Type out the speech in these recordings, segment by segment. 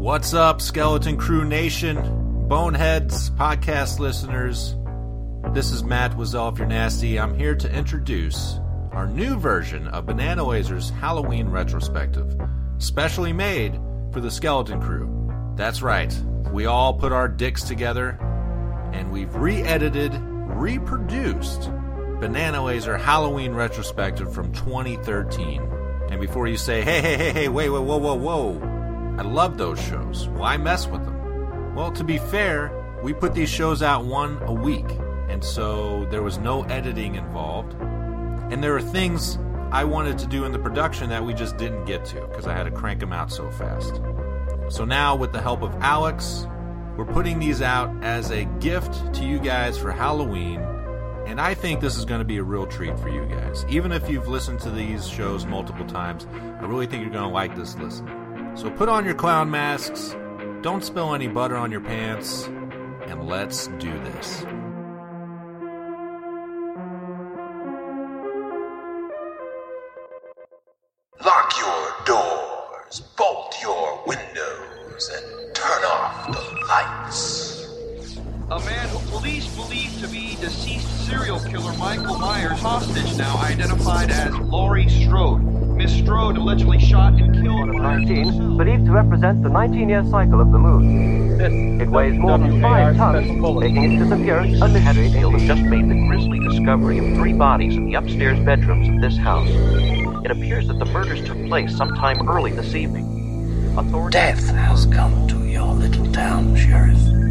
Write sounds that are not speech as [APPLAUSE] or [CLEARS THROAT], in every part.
What's up, Skeleton Crew Nation, Boneheads, podcast listeners? This is Matt Wazell if you're nasty. I'm here to introduce our new version of Banana Laser's Halloween retrospective, specially made for the Skeleton Crew. That's right, we all put our dicks together and we've re edited, reproduced Banana Laser Halloween retrospective from 2013. And before you say, hey, hey, hey, hey, wait, wait, whoa, whoa, whoa, I love those shows. Why mess with them? Well, to be fair, we put these shows out one a week, and so there was no editing involved. And there are things I wanted to do in the production that we just didn't get to because I had to crank them out so fast. So now, with the help of Alex, we're putting these out as a gift to you guys for Halloween and I think this is going to be a real treat for you guys. Even if you've listened to these shows multiple times, I really think you're going to like this listen. So put on your clown masks, don't spill any butter on your pants, and let's do this. Serial killer Michael Myers hostage now identified as Laurie Strode. Miss Strode allegedly shot and killed. 19, believed to represent the 19-year cycle of the moon. It weighs more than five tons, making its disappearance a mystery. Dale has just made the grisly discovery of three bodies in the upstairs bedrooms of this house. It appears that the murders took place sometime early this evening. Authorities. Death has come to your little town, Sheriff.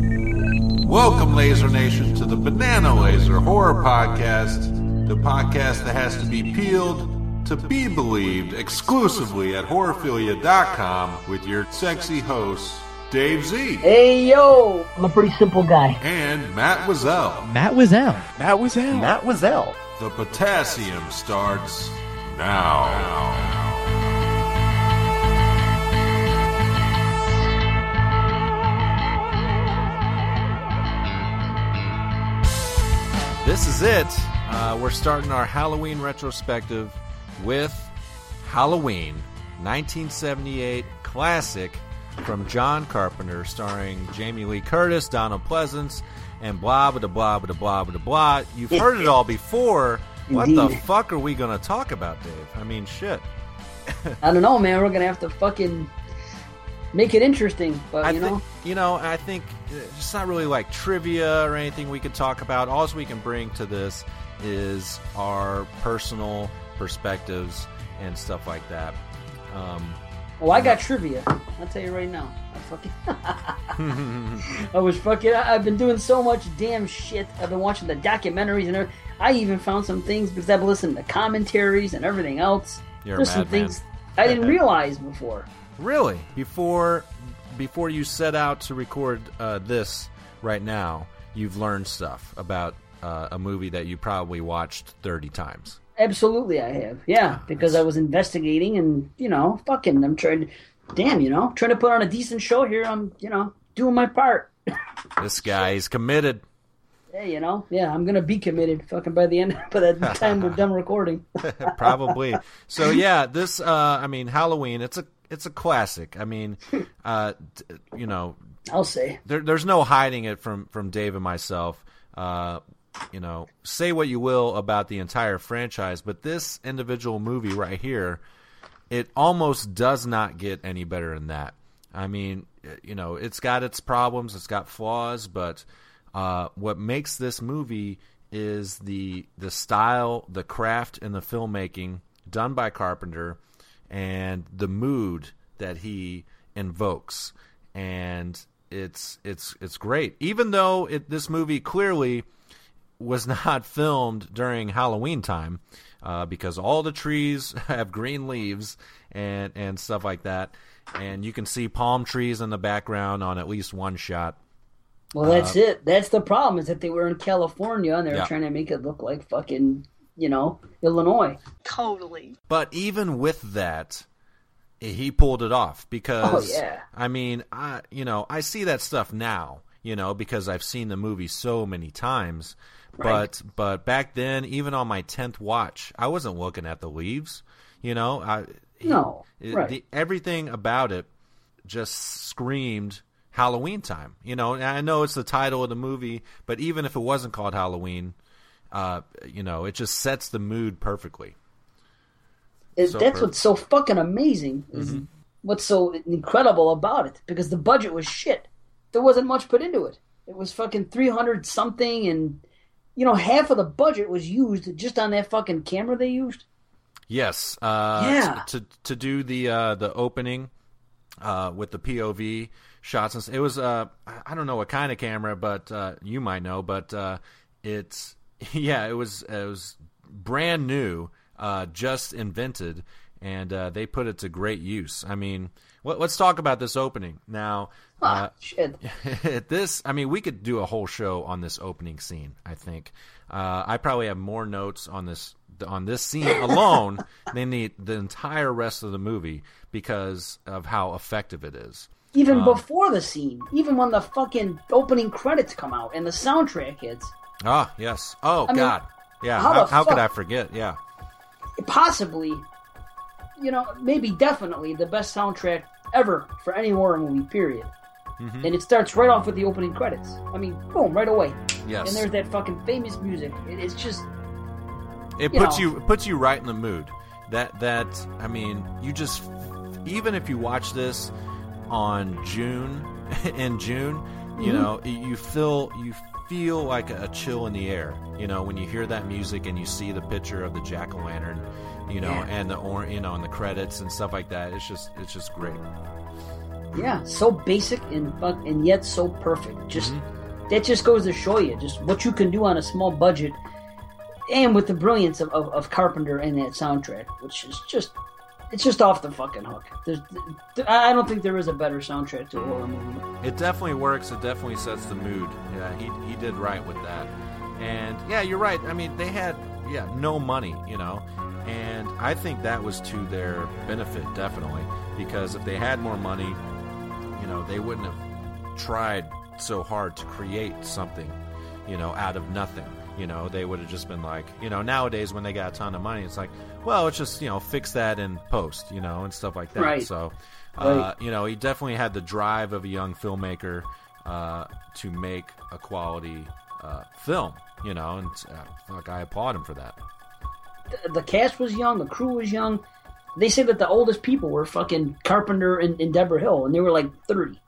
Welcome, Laser Nation, to the Banana Laser Horror Podcast, the podcast that has to be peeled to be believed exclusively at horrorphilia.com with your sexy hosts, Dave Z Hey yo, I'm a pretty simple guy. and Matt Wazell. Matt Wazell. Matt was out. Matt Wazell. The potassium starts now. This is it. Uh, we're starting our Halloween retrospective with Halloween, 1978 classic from John Carpenter, starring Jamie Lee Curtis, Donald Pleasence, and blah blah blah blah blah blah blah. You've heard it all before. What the fuck are we going to talk about, Dave? I mean, shit. I don't know, man. We're gonna have to fucking make it interesting, but I you know, think you know. I think it's not really like trivia or anything we could talk about. All we can bring to this is our personal perspectives and stuff like that. Um, oh, I got trivia. I'll tell you right now. I fucking, [LAUGHS] I was fucking. I- I've been doing so much damn shit. I've been watching the documentaries and everything. I even found some things because I've listened to commentaries and everything else. You're There's some madman. things I didn't [LAUGHS] realize before. Really? Before before you set out to record uh, this right now, you've learned stuff about uh, a movie that you probably watched thirty times. Absolutely, I have. Yeah, because I was investigating and you know, fucking, I'm trying. Damn, you know, trying to put on a decent show here. I'm, you know, doing my part. [LAUGHS] This guy is committed. Hey, you know, yeah, I'm gonna be committed. Fucking by the end, [LAUGHS] by the time we're done recording. [LAUGHS] probably. So yeah, this uh I mean Halloween, it's a it's a classic. I mean, [LAUGHS] uh you know, I'll say. there, there's no hiding it from from Dave and myself. Uh you know, say what you will about the entire franchise, but this individual movie right here, it almost does not get any better than that. I mean, you know, it's got its problems, it's got flaws, but uh, what makes this movie is the the style, the craft, and the filmmaking done by Carpenter, and the mood that he invokes, and it's it's it's great. Even though it, this movie clearly was [LAUGHS] not filmed during Halloween time uh, because all the trees [LAUGHS] have green leaves and and stuff like that, and you can see palm trees in the background on at least one shot. Well, that's it. That's the problem is that they were in California and they were Yeah. trying to make it look like fucking, you know, Illinois. Totally. But even with that, he pulled it off because Oh, yeah. I mean, I you know I see that stuff now, you know, because I've seen the movie so many times. Right. But but back then, even on my tenth watch, I wasn't looking at the leaves. You know, I he- No, it- right. the, everything about it just screamed Halloween time. You know, and I know it's the title of the movie, but even if it wasn't called Halloween, uh, you know, it just sets the mood perfectly. It- So that's perfect. what's so fucking amazing. Mm-hmm. what's so incredible about it because the budget was shit. There wasn't much put into it. It was fucking three hundred something, and you know half of the budget was used just on that fucking camera they used. Yes. Uh, Yeah. To to do the uh, the opening uh, with the POV shots, and it was uh, I don't know what kind of camera, but uh, you might know, but uh, it's [LAUGHS] yeah, it was it was brand new, uh, just invented, and uh, they put it to great use. I mean, let, let's talk about this opening now. Uh, Ah, shit. [LAUGHS] this, I mean, we could do a whole show on this opening scene. I think uh, I probably have more notes on this on this scene [LAUGHS] alone than the the entire rest of the movie because of how effective it is. Even Um, before the scene, even when the fucking opening credits come out and the soundtrack hits, Ah, yes. Oh I mean, God, yeah. how How, how could I forget? Yeah. possibly, you know, maybe definitely the best soundtrack ever for any horror movie. Period. Mm-hmm. And it starts right off with the opening credits. I mean, boom, right away. Yes. And there's that fucking famous music. It, it's just it you puts know. you it puts you right in the mood. That that I mean, you just even if you watch this on June [LAUGHS] in June, you Mm-hmm. know, you feel you feel like a chill in the air. You know, when you hear that music and you see the picture of the jack o' lantern, you know, Yeah. and the or you know, and the credits and stuff like that. It's just it's just great. yeah, so basic and fuck, and yet so perfect. Just Mm-hmm. that just goes to show you just what you can do on a small budget, and with the brilliance of, of, of Carpenter and that soundtrack, which is just it's just off the fucking hook. There's, I don't think there is a better soundtrack to a horror movie. It definitely works. It definitely sets the mood. Yeah, he he did right with that. And yeah, you're right. I mean, they had yeah no money, you know, and I think that was to their benefit definitely because if they had more money, you know, they wouldn't have tried so hard to create something, you know, out of nothing. You know, they would have just been like, you know, nowadays when they got a ton of money, it's like, well, it's just you know, fix that in post, you know, and stuff like that. Right. So, uh, Right. you know, he definitely had the drive of a young filmmaker uh, to make a quality uh, film. You know, and uh, fuck, I applaud him for that. the, the cast was young, the crew was young. They say that the oldest people were fucking Carpenter and, and Debra Hill, and they were like 30.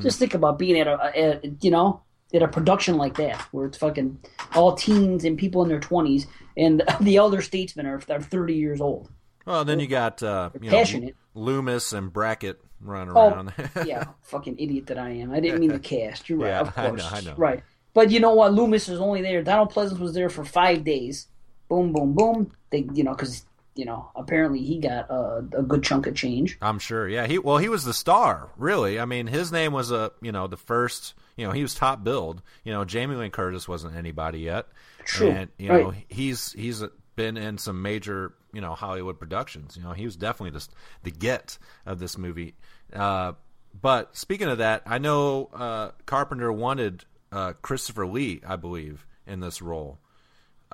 Just think about being at a, at, you know, at a production like that, where it's fucking all teens and people in their 20s, and [LAUGHS] the elder statesmen are, are 30 years old. Well, then you got uh, you know, passionate. Loomis and Brackett running Oh, around. yeah, [LAUGHS] fucking idiot that I am. I didn't mean the cast. You're right, Yeah, of I know, course. I know. Right. But you know what? Loomis was only there. Donald Pleasence was there for five days. Boom, boom, boom. They, you know, because you know, apparently he got a, a good chunk of change. I'm sure. Yeah, he well, he was the star. Really, I mean, his name was a you know the first. You know, he was top billed. You know, Jamie Lynn Curtis wasn't anybody yet. True. And you know, Right. he's he's been in some major you know Hollywood productions. You know, he was definitely the the get of this movie. Uh, but speaking of that, I know uh, Carpenter wanted uh, Christopher Lee, I believe, in this role.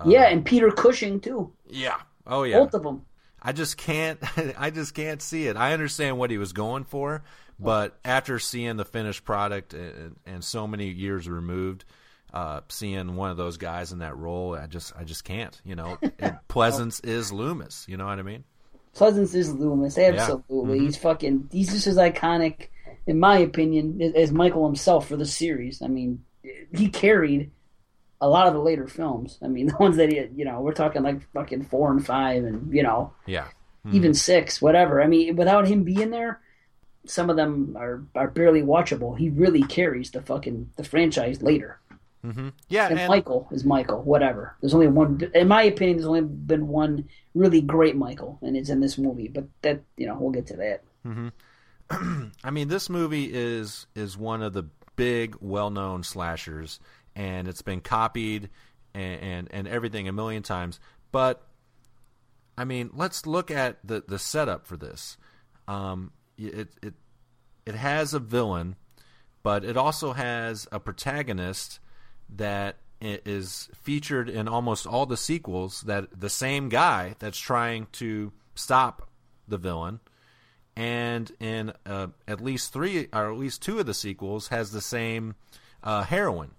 yeah, and Peter Cushing too. Yeah. Oh yeah. Both of them. I just can't. [LAUGHS] I just can't see it. I understand what he was going for, but after seeing the finished product and, and so many years removed, uh, seeing one of those guys in that role, I just, I just can't. You know, [LAUGHS] Pleasence is Loomis. You know what I mean? Pleasence is Loomis, absolutely. Mm-hmm. He's fucking. He's just as iconic, in my opinion, as Michael himself for the series. I mean, he carried a lot of the later films. I mean, [LAUGHS] the ones that he, you know, we're talking like fucking four and five, and you know, Yeah. even six, whatever. I mean, without him being there, some of them are are barely watchable. He really carries the fucking the franchise later. Mm-hmm. Yeah. And, And, Michael is Michael, whatever. There's only one, in my opinion, there's only been one really great Michael, and it's in this movie. But that, you know, we'll get to that. Mm-hmm. [CLEARS THROAT] I mean, this movie is is one of the big, well known slashers, and it's been copied and, and and everything a million times. But I mean, let's look at the the setup for this. Um, it it it has a villain, but it also has a protagonist that is featured in almost all the sequels. That the same guy that's trying to stop the villain and in uh, at least three or at least two of the sequels has the same uh, heroine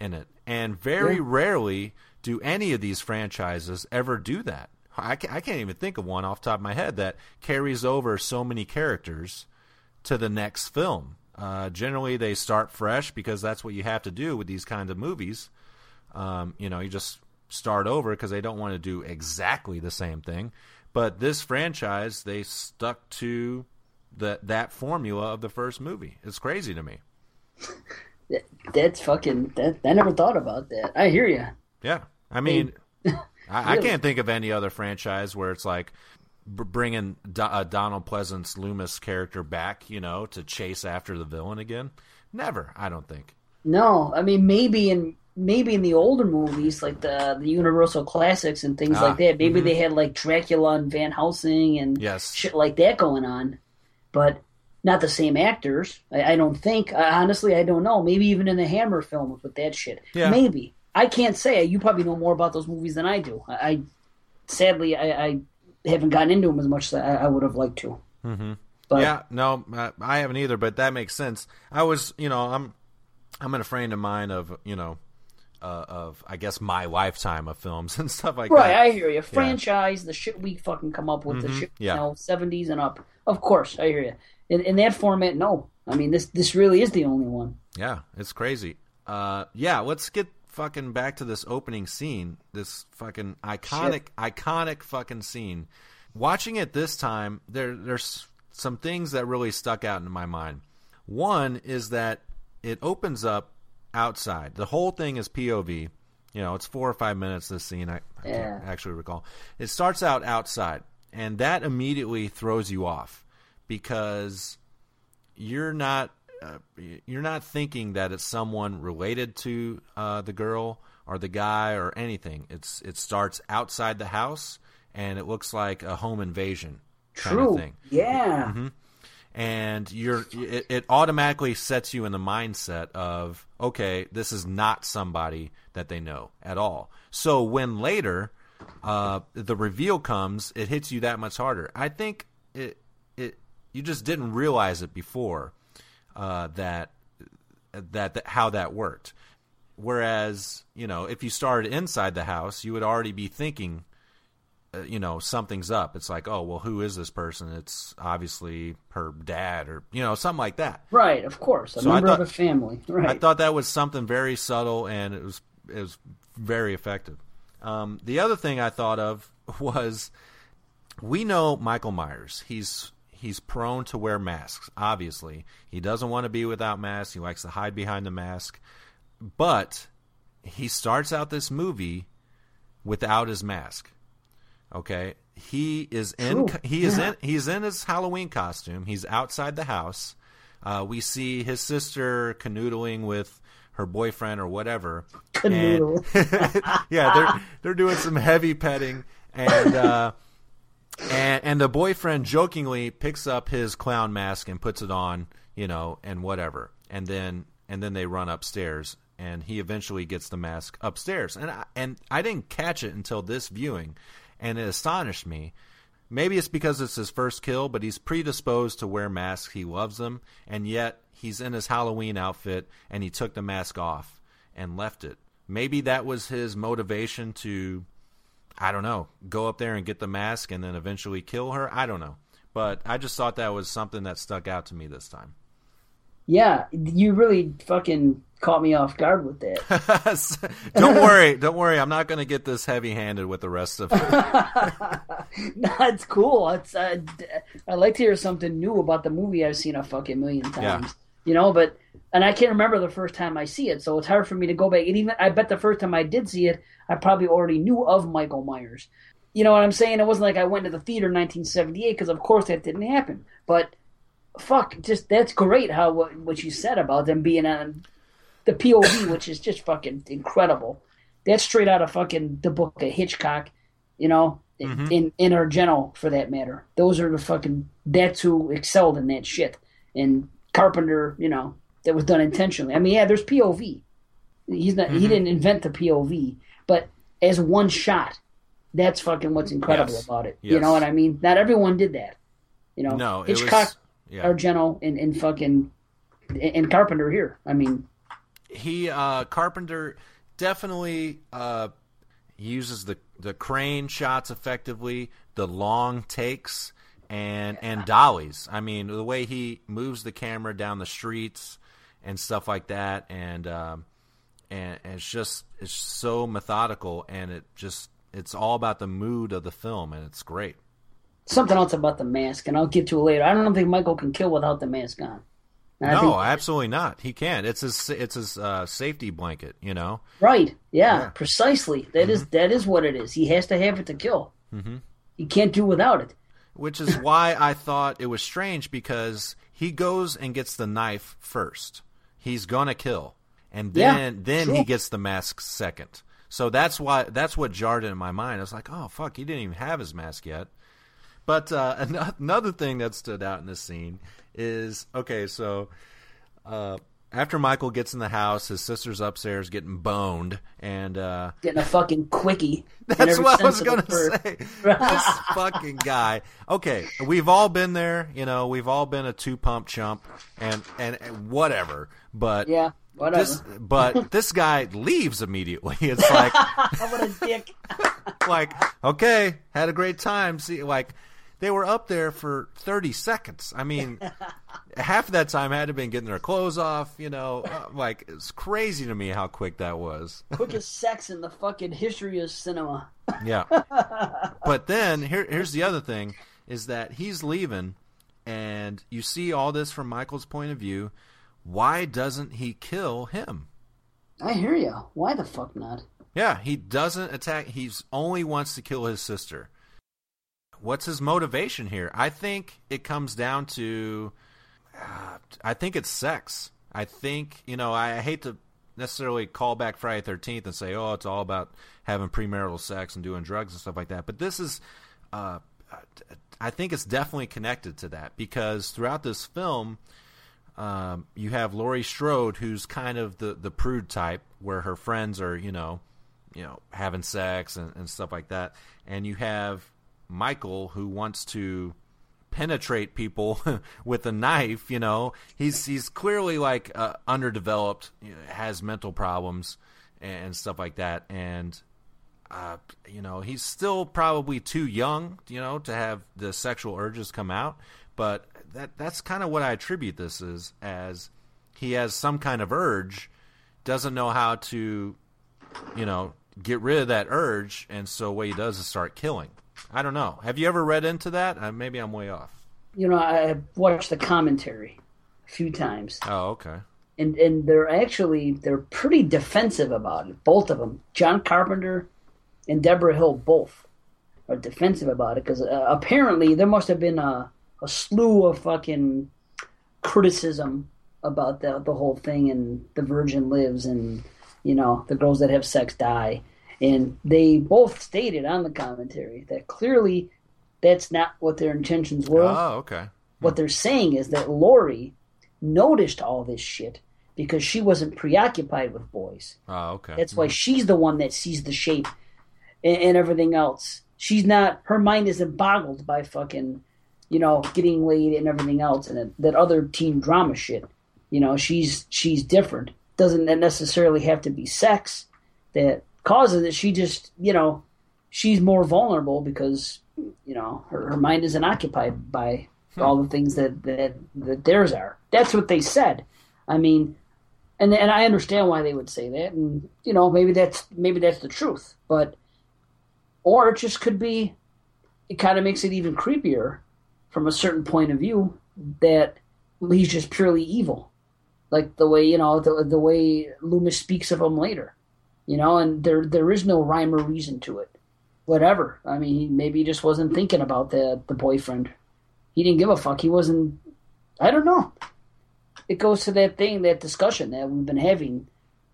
in it. And very Yeah. rarely do any of these franchises ever do that. I, ca- I can't even think of one off the top of my head that carries over so many characters to the next film. Uh, generally, they start fresh because that's what you have to do with these kind of movies. Um, you know, you just start over because they don't want to do exactly the same thing. But this franchise, they stuck to the, that formula of the first movie. It's crazy to me. [LAUGHS] That, that's fucking. That I never thought about that. I hear you. Yeah, I mean, [LAUGHS] I, I can't think of any other franchise where it's like bringing Do- uh, Donald Pleasence Loomis character back, you know, to chase after the villain again. Never, I don't think. No, I mean maybe in maybe in the older movies like the the Universal classics and things Ah, like that. Maybe mhm. they had like Dracula and Van Helsing and Yes. shit like that going on, but not the same actors. I, I don't think. I, honestly, I don't know. Maybe even in the Hammer films with that shit. Yeah. Maybe I can't say. You probably know more about those movies than I do. I, I sadly I, I haven't gotten into them as much as I, would have liked to. Mm-hmm. But yeah, no, uh, I haven't either, but that makes sense. I was, you know, I'm, I'm in a frame of mind of, you know, uh, of I guess my lifetime of films [LAUGHS] and stuff like Right, that. I hear you. Franchise, the shit we fucking come up with, the Mhm, shit yeah. you know, seventies and up. Of course, I hear you. In, in that format, no. I mean, this this really is the only one. Yeah, it's crazy. Uh, yeah, let's get fucking back to this opening scene. This fucking iconic, iconic fucking scene. Watching it this time, there there's some things that really stuck out in my mind. One is that it opens up outside. The whole thing is POV. You know, it's four or five minutes. This scene, I, I can't actually recall. It starts out outside, and that immediately throws you off because you're not uh, you're not thinking that it's someone related to uh, the girl or the guy or anything. It's it starts outside the house and it looks like a home invasion kind True. of thing. Yeah. Mhm. And you're it, it automatically sets you in the mindset of okay, this is not somebody that they know at all. So when later uh, the reveal comes, it hits you that much harder. I think it you just didn't realize it before uh, that, that that how that worked. Whereas you know if you started inside the house, you would already be thinking, uh, you know, something's up. It's like, oh well, who is this person? It's obviously her dad or you know something like that. Right, of course. A So member thought- of a family. Right. I thought that was something very subtle and it was it was very effective. Um, the other thing I thought of [LAUGHS] was we know Michael Myers. He's he's prone to wear masks. Obviously, he doesn't want to be without masks. He likes to hide behind the mask. But he starts out this movie without his mask. Okay, he is in True. he is Yeah. in he's in his Halloween costume. He's outside the house. Uh, we see his sister canoodling with her boyfriend or whatever. Canoodle. And- [LAUGHS] yeah, they're they're doing some heavy petting, and uh, [LAUGHS] and and the boyfriend jokingly picks up his clown mask and puts it on, you know, and whatever, and then and then they run upstairs, and he eventually gets the mask upstairs, and I, and I didn't catch it until this viewing, and it astonished me. Maybe it's because it's his first kill, but he's predisposed to wear masks. He loves them, and yet he's in his Halloween outfit, and he took the mask off and left it. Maybe that was his motivation to, I don't know, go up there and get the mask and then eventually kill her. I don't know. But I just thought that was something that stuck out to me this time. yeah, you really fucking caught me off guard with that. [LAUGHS] don't worry, don't worry. I'm not going to get this heavy-handed with the rest of it. [LAUGHS] no, it's cool. It's uh, I like to hear something new about the movie I've seen a fucking million times. Yeah. You know, but and I can't remember the first time I see it, so it's hard for me to go back. And even I bet the first time I did see it, I probably already knew of Michael Myers. You know what I'm saying? It wasn't like I went to the theater in 1978 because, of course, that didn't happen. But fuck, just that's great how what, what you said about them being on the POV, [COUGHS] which is just fucking incredible. That's straight out of fucking the book of Hitchcock, you know, Mhm. in in Argento for that matter. Those are the fucking that's who excelled in that shit. And Carpenter, you know, that was done intentionally. I mean, yeah, there's POV. He's not he Mhm. didn't invent the POV, but as one shot, that's fucking what's incredible Yes. about it. You know what I mean? Not everyone did that. You know, No, Hitchcock, was yeah. Argento, and, and fucking and Carpenter here. I mean, he uh Carpenter definitely uh uses the the crane shots effectively, the long takes and and dollies. I mean, the way he moves the camera down the streets and stuff like that and um and, and it's just it's so methodical and it just it's all about the mood of the film and it's great. something else about the mask, and I'll get to it later. I don't think Michael can kill without the mask on. And no, think- absolutely not. He can't. It's his it's his uh, safety blanket, you know. Right. Yeah, Yeah. precisely. That is that is what it is. He has to have it to kill. Mm-hmm. He can't do without it. Which is why I thought it was strange because he goes and gets the knife first. He's gonna kill, and Yeah, then then he gets the mask second. So that's why that's what jarred in my mind. I was like, oh fuck, he didn't even have his mask yet. But uh, [LAUGHS] another thing that stood out in this scene is okay. So uh, after Michael gets in the house, his sister's upstairs getting boned, and uh, Getting a fucking quickie. [LAUGHS] that's what I was gonna say. this [LAUGHS] fucking guy. Okay, we've all been there. You know, we've all been a two pump chump, and and, and whatever. But Yeah, whatever. this, but [LAUGHS] this guy leaves immediately. It's like, what a dick. like okay, had a great time. See, like they were up there for thirty seconds. I mean. [LAUGHS] Half of that time had to have been getting their clothes off, you know. Uh, like it's crazy to me how quick that was. Quickest sex in the fucking history of cinema. Yeah. [LAUGHS] but then here here's the other thing is that he's leaving and you see all this from Michael's point of view. Why doesn't he kill him? I hear you. Why the fuck not? Yeah, he doesn't attack. He's only wants to kill his sister. What's his motivation here? I think it comes down to uh, I think it's sex. I think, you know, I hate to necessarily call back Friday 13th and say, oh, it's all about having premarital sex and doing drugs and stuff like that. But this is, uh, I think it's definitely connected to that because throughout this film, um, you have Laurie Strode, who's kind of the, the prude type, where her friends are, you know, you know, having sex and, and stuff like that. And you have Michael, who wants to penetrate people [LAUGHS] with a knife. You know, he's he's clearly like uh, underdeveloped, you know, has mental problems and stuff like that, and uh, you know he's still probably too young, you know, to have the sexual urges come out. But that that's kind of what I attribute this is as he has some kind of urge, doesn't know how to, you know, get rid of that urge, and so what he does is start killing. I don't know. Have you ever read into that? Uh, maybe I'm way off. You know, I watched the commentary a few times, Oh, okay. and and they're actually they're pretty defensive about it. Both of them, John Carpenter and Debra Hill, both are defensive about it because uh, apparently there must have been a a slew of fucking criticism about the the whole thing and the virgin lives and you know the girls that have sex die and they both stated on the commentary that clearly that's not what their intentions were Oh, okay. what they're saying is that Laurie noticed all this shit because she wasn't preoccupied with boys. Oh, okay. That's why hmm. she's the one that sees the shape and, and everything else. She's not. Her mind isn't boggled by fucking, you know, getting laid and everything else, and that, that other teen drama shit. You know, she's she's different. Doesn't necessarily have to be sex that causes it. She just, you know, she's more vulnerable because you know her, her mind isn't occupied by hmm. all the things that, that that theirs are. That's what they said. I mean, and and I understand why they would say that, and you know maybe that's maybe that's the truth, but or it just could be. It kind of makes it even creepier from a certain point of view that he's just purely evil, like the way you know the the way Loomis speaks of him later, you know, and there there is no rhyme or reason to it. Whatever. I mean, he, maybe he just wasn't thinking about the the boyfriend. He didn't give a fuck. He wasn't. I don't know it goes to that thing, that discussion that we've been having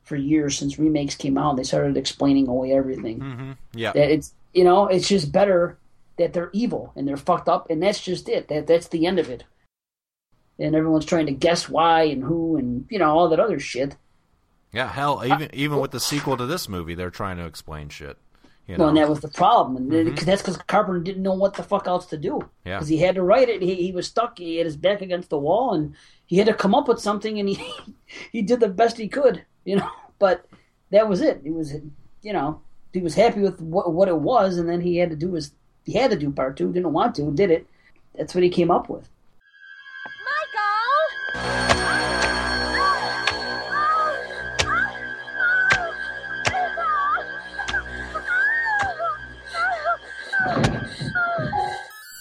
for years since remakes came out. They started explaining away everything. Mm-hmm. Yeah. That it's you know, it's just better that they're evil and they're fucked up, and that's just it. That that's the end of it. And everyone's trying to guess why and who and you know all that other shit. Yeah, hell, even even with the sequel to this movie, they're trying to explain shit. You Well, and that was the problem, and then- Mhm. 'cause that's because Carpenter didn't know what the fuck else to do. Yeah. Because he had to write it. He, he was stuck. He had his back against the wall, and he had to come up with something, and he [LAUGHS] he did the best he could, you know. [LAUGHS] But that was it. It was, you know, he was happy with what what it was, and then he had to do his he had to do part two. Didn't want to, did it. That's what he came up with.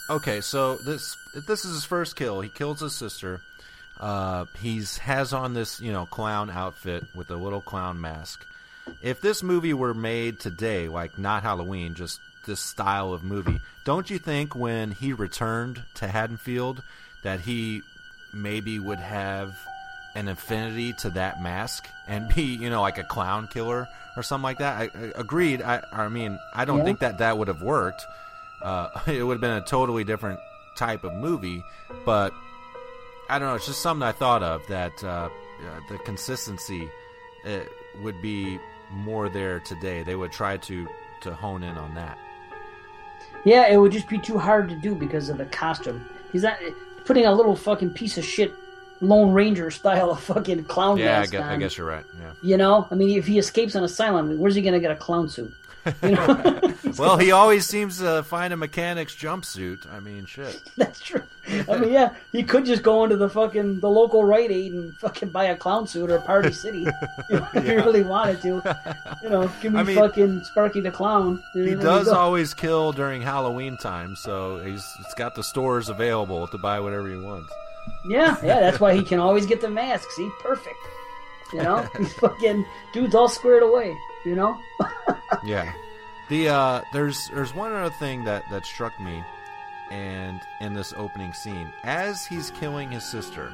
Okay, so this this is his first kill. He kills his sister. Uh, he's has on this you know clown outfit with a little clown mask. If this movie were made today, like not Halloween, just this style of movie, don't you think when he returned to Haddonfield that he maybe would have an affinity to that mask and be you know like a clown killer or something like that? I, I agreed. I I mean I don't Yeah. think that that would have worked. Uh, [LAUGHS] it would have been a totally different type of movie, but I don't know. It's just something I thought of that uh, uh, the consistency uh, would be more there today. They would try to to hone in on that. Yeah, it would just be too hard to do because of the costume. He's not putting a little fucking piece of shit Lone Ranger style of fucking clown yeah, I mask guess, I on. guess you're right. Yeah. You know, I mean, if he escapes an asylum, where's he gonna get a clown suit? You know, [LAUGHS] Well, he always seems to find a mechanic's jumpsuit. I mean, shit. [LAUGHS] that's true. I mean, yeah, he could just go into the fucking the local Rite Aid and fucking buy a clown suit or Party City you [LAUGHS] know, if he really wanted to. You know, give me I mean- fucking Sparky the Clown. He does always kill during Halloween time, so he's, he's got the stores available to buy whatever he wants. Yeah, yeah, that's why he can always get the mask. See, perfect. You know, he's fucking dude's all squared away. You know. [LAUGHS] Yeah. The uh there's there's one other thing that that struck me and in this opening scene as he's killing his sister.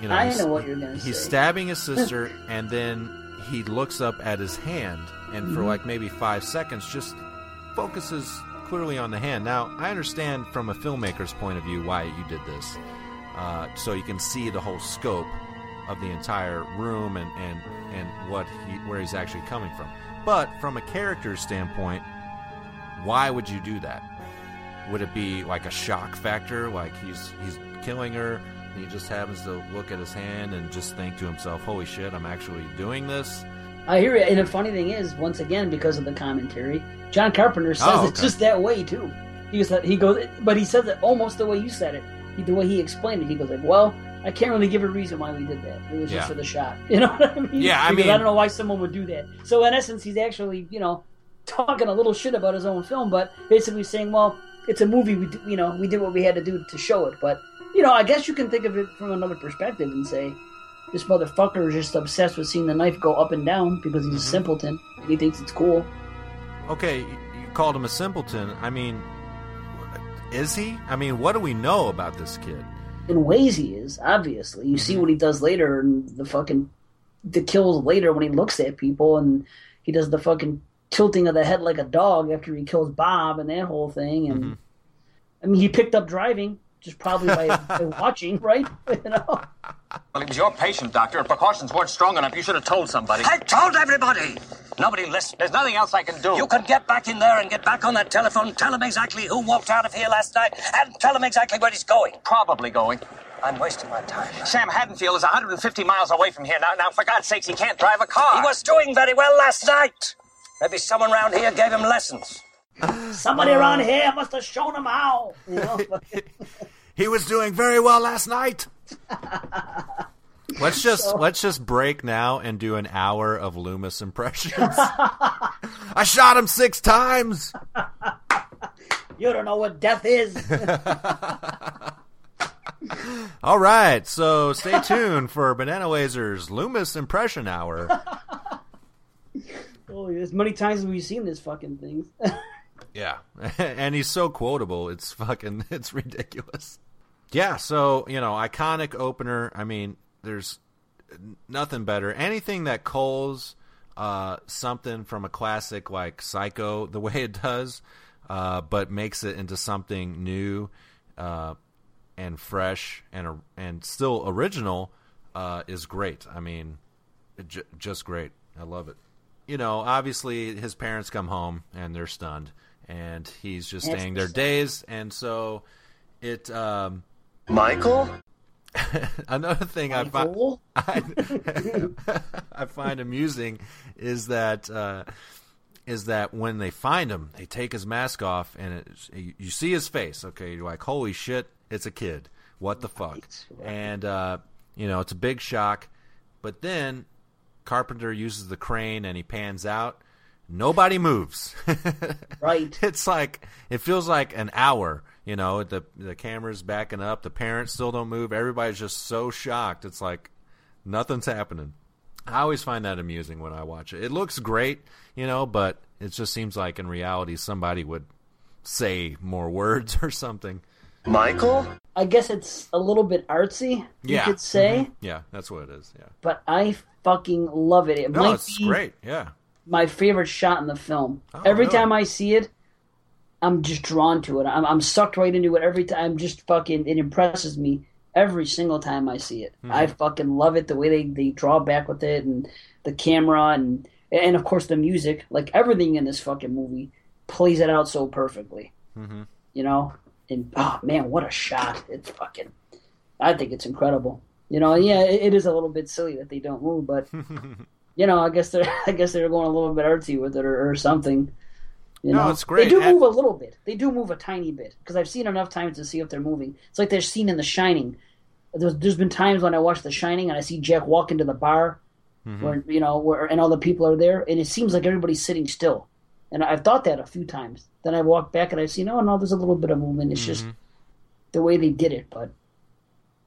You know, I he's- know what you're gonna He's say. stabbing his [LAUGHS] sister and then he looks up at his hand and for Mhm. like maybe 5 seconds just focuses clearly on the hand. Now, I understand from a filmmaker's point of view why you did this. Uh, so you can see the whole scope of the entire room and, and, and what he, where he's actually coming from. But from a character standpoint, why would you do that? Would it be like a shock factor, like he's he's killing her, and he just happens to look at his hand and just think to himself, "Holy shit, I'm actually doing this." I hear it, and the funny thing is, once again, because of the commentary, John Carpenter oh, says Oh, it's okay. just that way too. He goes, he goes, but he says it almost the way you said it, the way he explained it. He goes like, "Well, I can't really give a reason why we did that. It was Yeah. just for the shot." [LAUGHS] You know what I mean? Yeah, I Because mean- I don't know why someone would do that. So in essence, he's actually, you know, talking a little shit about his own film, but basically saying, "Well, it's a movie. We, do, you know, we did what we had to do to show it." But you know, I guess you can think of it from another perspective and say, this motherfucker is just obsessed with seeing the knife go up and down because he's a Mhm. simpleton and he thinks it's cool. Okay, you called him a simpleton. I mean, is he? I mean, what do we know about this kid? In ways, he is obviously. You Mm-hmm. see what he does later, and the fucking the kills later when he looks at people, and he does the fucking tilting of the head like a dog after he kills Bob and that whole thing. And Mm-hmm. I mean, he picked up driving just probably by, by [LAUGHS] watching, right? [LAUGHS] you know. Well, he was your patient, Doctor, and precautions weren't strong enough. You should have told somebody. I told everybody! Nobody listened. There's nothing else I can do. You can get back in there and get back on that telephone, tell him exactly who walked out of here last night, and tell him exactly where he's going. probably going. I'm wasting my time. Sam Haddonfield is 150 miles away from here. Now, now, for God's sakes, he can't drive a car. He was doing very well last night. Maybe someone around here gave him lessons. [SIGHS] Somebody around here must have shown him how. You [LAUGHS] know. He was doing very well last night. [LAUGHS] let's just let's just break now and do an hour of Loomis impressions. [LAUGHS] I shot him six times. [LAUGHS] you don't know what death is. All right, so stay tuned for Banana Lasers Loomis impression hour. Holy, oh, as many times as we've seen this fucking thing. Yeah, and he's so quotable. It's fucking it's ridiculous. Yeah, so you know, iconic opener. I mean, there's nothing better. Anything that culls uh, something from a classic like Psycho [LAUGHS] the way it does, uh, but makes it into something new uh, and fresh and and still original uh, is great. I mean, j- just great. I love it. you know, obviously his parents come home and they're stunned, and he's just Yes, staying there days, and so it. Um, Michael? [LAUGHS] another thing I find [LAUGHS] I, [LAUGHS] I find amusing is that uh, is that when they find him, they take his mask off, and it's, you- see his face. Okay, you're like, holy shit, it's a kid. What the fuck? right. And uh, you know, it's a big shock. But then Carpenter uses the crane and he pans out. Nobody moves. Right. it's like it feels like an hour. You know, the the camera's backing up. The parents still don't move. Everybody's just so shocked. It's like nothing's happening. I always find that amusing when I watch it. It looks great, you know, but it just seems like in reality somebody would say more [LAUGHS] words or something. Michael? I guess it's a little bit artsy, you Yeah. could say, mm-hmm. Yeah, that's what it is. Yeah. but I fucking love it. It No, might it's be great. Yeah. my favorite shot in the film. Oh, every really? time I see it, I'm just drawn to it. I'm, I'm sucked right into it every time. I'm just fucking. It impresses me every single time I see it. Hmm. I fucking love it the way they, they draw back with it and the camera and and of course the music. Like everything in this fucking movie plays it out so perfectly. Mm-hmm. You know, and oh man, what a shot! It's fucking. I think it's incredible. You know, yeah, it, it is a little bit silly that they don't move, but [LAUGHS] you know, I guess they're [LAUGHS] I guess they're going a little bit artsy with it or, or something. You No, know, it's great. They do move a little bit. They do move a tiny bit because I've seen enough times to see if they're moving. It's like they're seen in The Shining. There's, there's been times when I watch The Shining and I see Jack walk into the bar, Mm-hmm. where you know, where and all the people are there, and it seems like everybody's sitting still. And I've thought that a few times. Then I walk back and I see, no, no, there's a little bit of movement. It's just Mm-hmm. the way they did it. But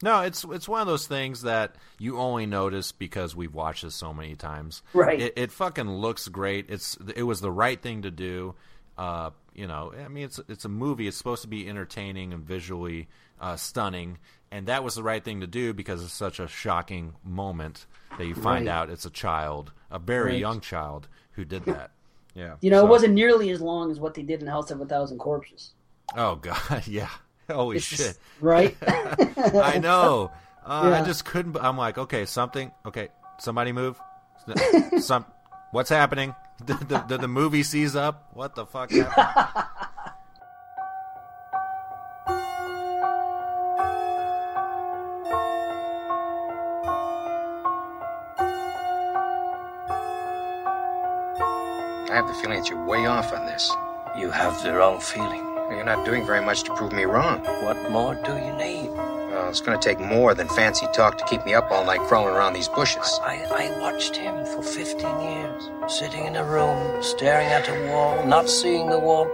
No, it's it's one of those things that you only notice because we've watched this so many times. Right. It, it fucking looks great. It's it was the right thing to do. Uh, you know, I mean, it's it's a movie. It's supposed to be entertaining and visually uh, stunning, and that was the right thing to do because it's such a shocking moment that you find Right. out it's a child, a very Right. young child, who did that. [LAUGHS] Yeah. you know, So- it wasn't nearly as long as what they did in House of a Thousand Corpses. Oh god, [LAUGHS] yeah. [LAUGHS] Holy It's shit. just- right? [LAUGHS] I know. Uh, I just couldn't. I'm like, okay, something. Okay, somebody move. [LAUGHS] Some. What's happening? Did the, did the movie seize up? What the fuck happened? I have the feeling that you're way off on this. You have the wrong feeling. You're not doing very much to prove me wrong. What more do you need? Well, it's going to take more than fancy talk to keep me up all night crawling around these bushes. I, I watched him for 15 years, sitting in a room, staring at a wall, not seeing the wall,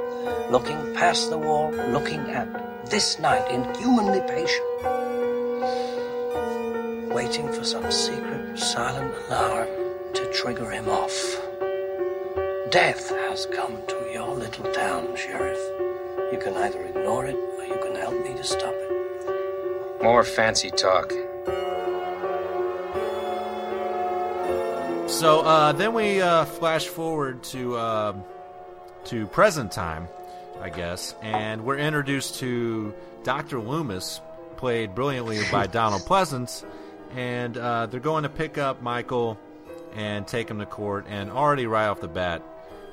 looking past the wall, looking at this night, inhumanly patient, waiting for some secret, silent alarm to trigger him off. Death has come to your little town, Sheriff. You can either ignore it or you can help me to stop it. More fancy talk. so uh, then we uh, flash forward to uh, to present time, I guess, and we're introduced to Doctor Loomis, played brilliantly by [LAUGHS] Donald Pleasence, and uh, they're going to pick up Michael and take him to court. And already right off the bat,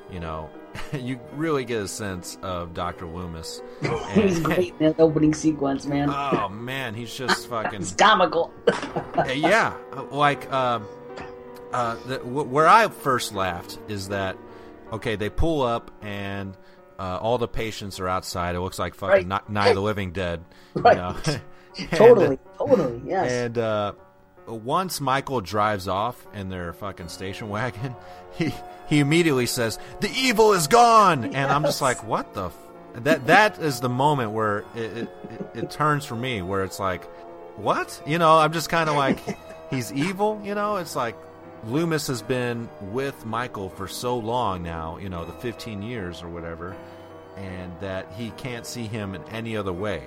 you know, [LAUGHS] you really get a sense of Doctor Loomis. [LAUGHS] He was great in that opening sequence, man. Oh man, he's just [LAUGHS] fucking it's comical. Uh, yeah, like um, uh, the, wh- where I first laughed is that okay, they pull up and uh, all the patients are outside. It looks like fucking Right. Night of the Living Dead. Right. You know? And- totally, totally, yes. And uh, once Michael drives off in their fucking station wagon, [LAUGHS] he he immediately says, "The evil is gone," and I'm just like, "What the." F-? That that is the moment where it, it, it, it turns for me, where it's like, "What?" You know, I'm just kind of like, [LAUGHS] "He's evil." You know, it's like Loomis has been with Michael for so long now, you know, the 15 years or whatever, and that he can't see him in any other way.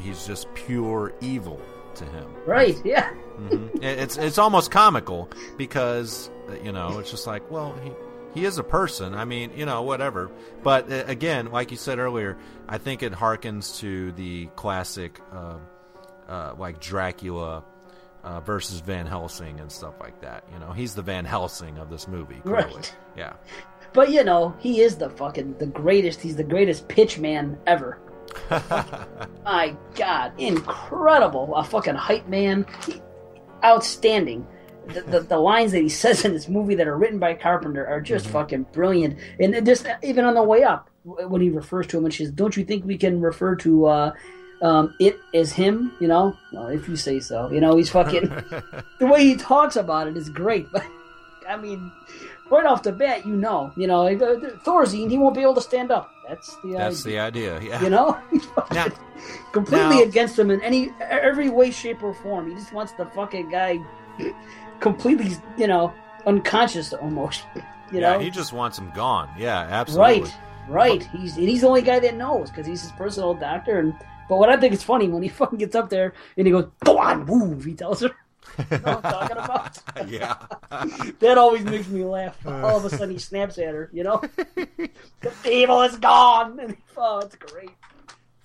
He's just pure evil to him. right, yeah. Mhm. It- It's it's almost comical because uh, you know it's just like well he he is a person. I mean you know whatever. But uh, again, like you said earlier, I think it harkens to the classic uh, uh, like Dracula. uh, versus Van Helsing and stuff like that. You know, he's the Van Helsing of this movie. Clearly. Right. Yeah. But you know, he is the fucking the greatest. He's the greatest pitch man ever. [LAUGHS] My God, incredible! A fucking hype man, He- outstanding. The, the, the lines that he [LAUGHS] says in this movie that are written by Carpenter are just fucking brilliant. And just even on the way up, when he refers to him and says, "Don't you think we can refer to uh, um, it as him?" You know, well, if you say so. You know, he's fucking [LAUGHS] the way he talks about it is great. But I mean, right off the bat, you know, you know, uh, Thorazine, he won't be able to stand up. That's the That's idea. the idea. Yeah. You know, [LAUGHS] Now, completely now- against him in any every way, shape, or form. He just wants the fucking guy [LAUGHS] completely, you know, unconscious almost. [LAUGHS] You yeah, know, he just wants him gone. Yeah, absolutely. right, right. He's and he's the only guy that knows because he's his personal doctor. And but what I think is funny when he fucking gets up there and he goes, "Go on, move," he tells her. You know what I'm talking about? [LAUGHS] yeah. [LAUGHS] That always makes me laugh. All of a sudden, he snaps at her. You know, [LAUGHS] the evil is gone. And, oh, it's great.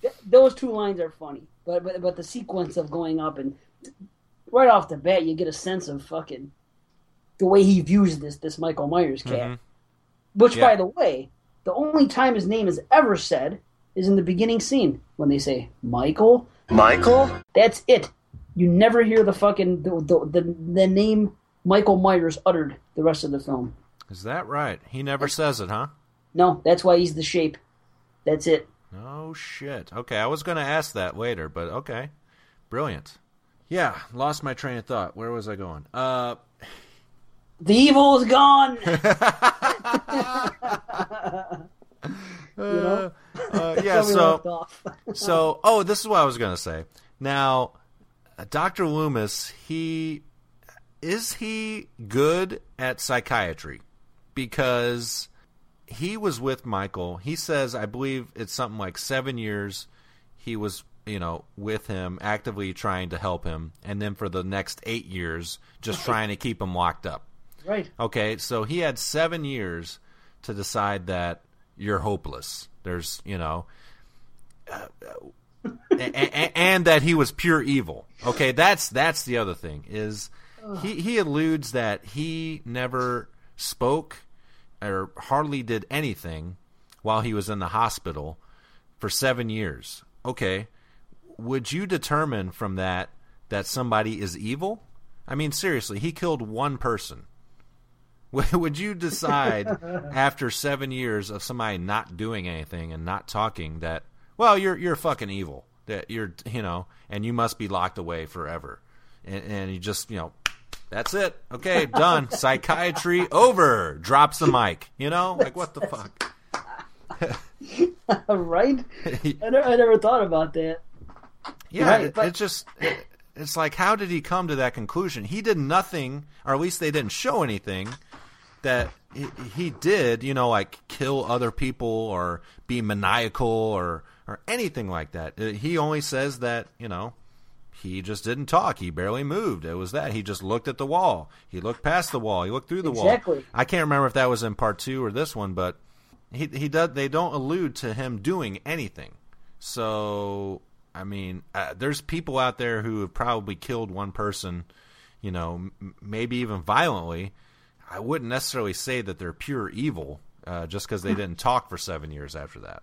Th- those two lines are funny, but, but but the sequence of going up and right off the bat, you get a sense of fucking the way he views this this Michael Myers cat. Mhm. Which, Yeah. by the way, the only time his name is ever said is in the beginning scene when they say Michael. Michael? That's it. You never hear the fucking the the, the, the name Michael Myers uttered the rest of the film. Is that right? He never says it, huh? No, that's why he's the shape. That's it. Oh shit. Okay, I was going to ask that later, but okay. Brilliant. Yeah, lost my train of thought. Where was I going? Uh The evil is gone. [LAUGHS] [LAUGHS] uh, uh, [LAUGHS] yeah, That's where we left so so oh, this is what I was going to say. Now, Dr. Loomis, he is he good at psychiatry? Because he was with Michael. He says, I believe it's something like seven years. He was, you know, with him, actively trying to help him, and then for the next eight years, just trying to keep him locked up. right. Okay, so he had seven years to decide that you're hopeless. There's, you know, uh, a- a- and that he was pure evil. Okay, that's that's the other thing is he he alludes that he never spoke or hardly did anything while he was in the hospital for seven years. Okay, would you determine from that that somebody is evil? I mean, seriously, he killed one person. [LAUGHS] Would you decide [LAUGHS] after seven years of somebody not doing anything and not talking that, well, you're you're fucking evil, that you're you know, and you must be locked away forever, and, and you just you know, that's it, okay, [LAUGHS] done, psychiatry over, drops the mic, you know, like what the [LAUGHS] fuck? [LAUGHS] right. I never, I never thought about that. Yeah, Right, it, but- it just it, it's like how did he come to that conclusion? He did nothing, or at least they didn't show anything that he, he did. You know, like kill other people or be maniacal or or anything like that. Uh, He only says that you know he just didn't talk. He barely moved. It was that he just looked at the wall. He looked past the wall. He looked through the wall. Exactly. I can't remember if that was in part two or this one, but he he does. They don't allude to him doing anything. So I mean, uh, there's people out there who have probably killed one person, you know, m- maybe even violently. I wouldn't necessarily say that they're pure evil uh, just because they didn't talk for seven years after that.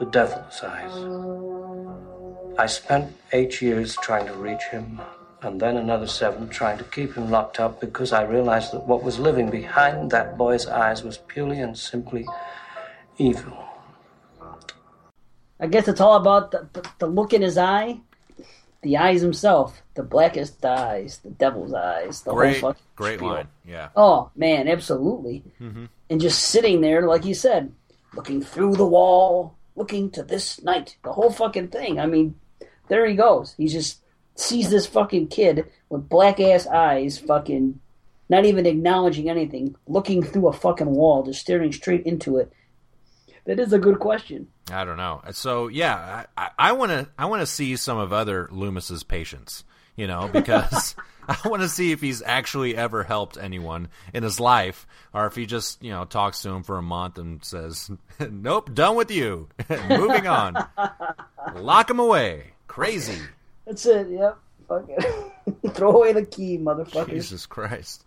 the devil's eyes. I spent eight years trying to reach him, and then another seven trying to keep him locked up because I realized that what was living behind that boy's eyes was purely and simply evil. I guess it's all about the, the, the look in his eye, the eyes himself, the blackest eyes, the devil's eyes, the Great, whole fucking great spiel. line. Yeah. Oh man, absolutely. Mhm. And just sitting there, like you said, looking through the wall, looking to this night, the whole fucking thing. I mean, there he goes. He just sees this fucking kid with black ass eyes, fucking not even acknowledging anything, looking through a fucking wall, just staring straight into it. That is a good question. I don't know. So yeah, I want to I want to see some of other Loomis's patients, you know, because [LAUGHS] [LAUGHS] I want to see if he's actually ever helped anyone in his life, or if he just you know talks to him for a month and says, [LAUGHS] "Nope, done with you, [LAUGHS] moving on, lock him away." Crazy. That's it. Yep. Fuck it. Throw away the key, motherfucker. Jesus Christ.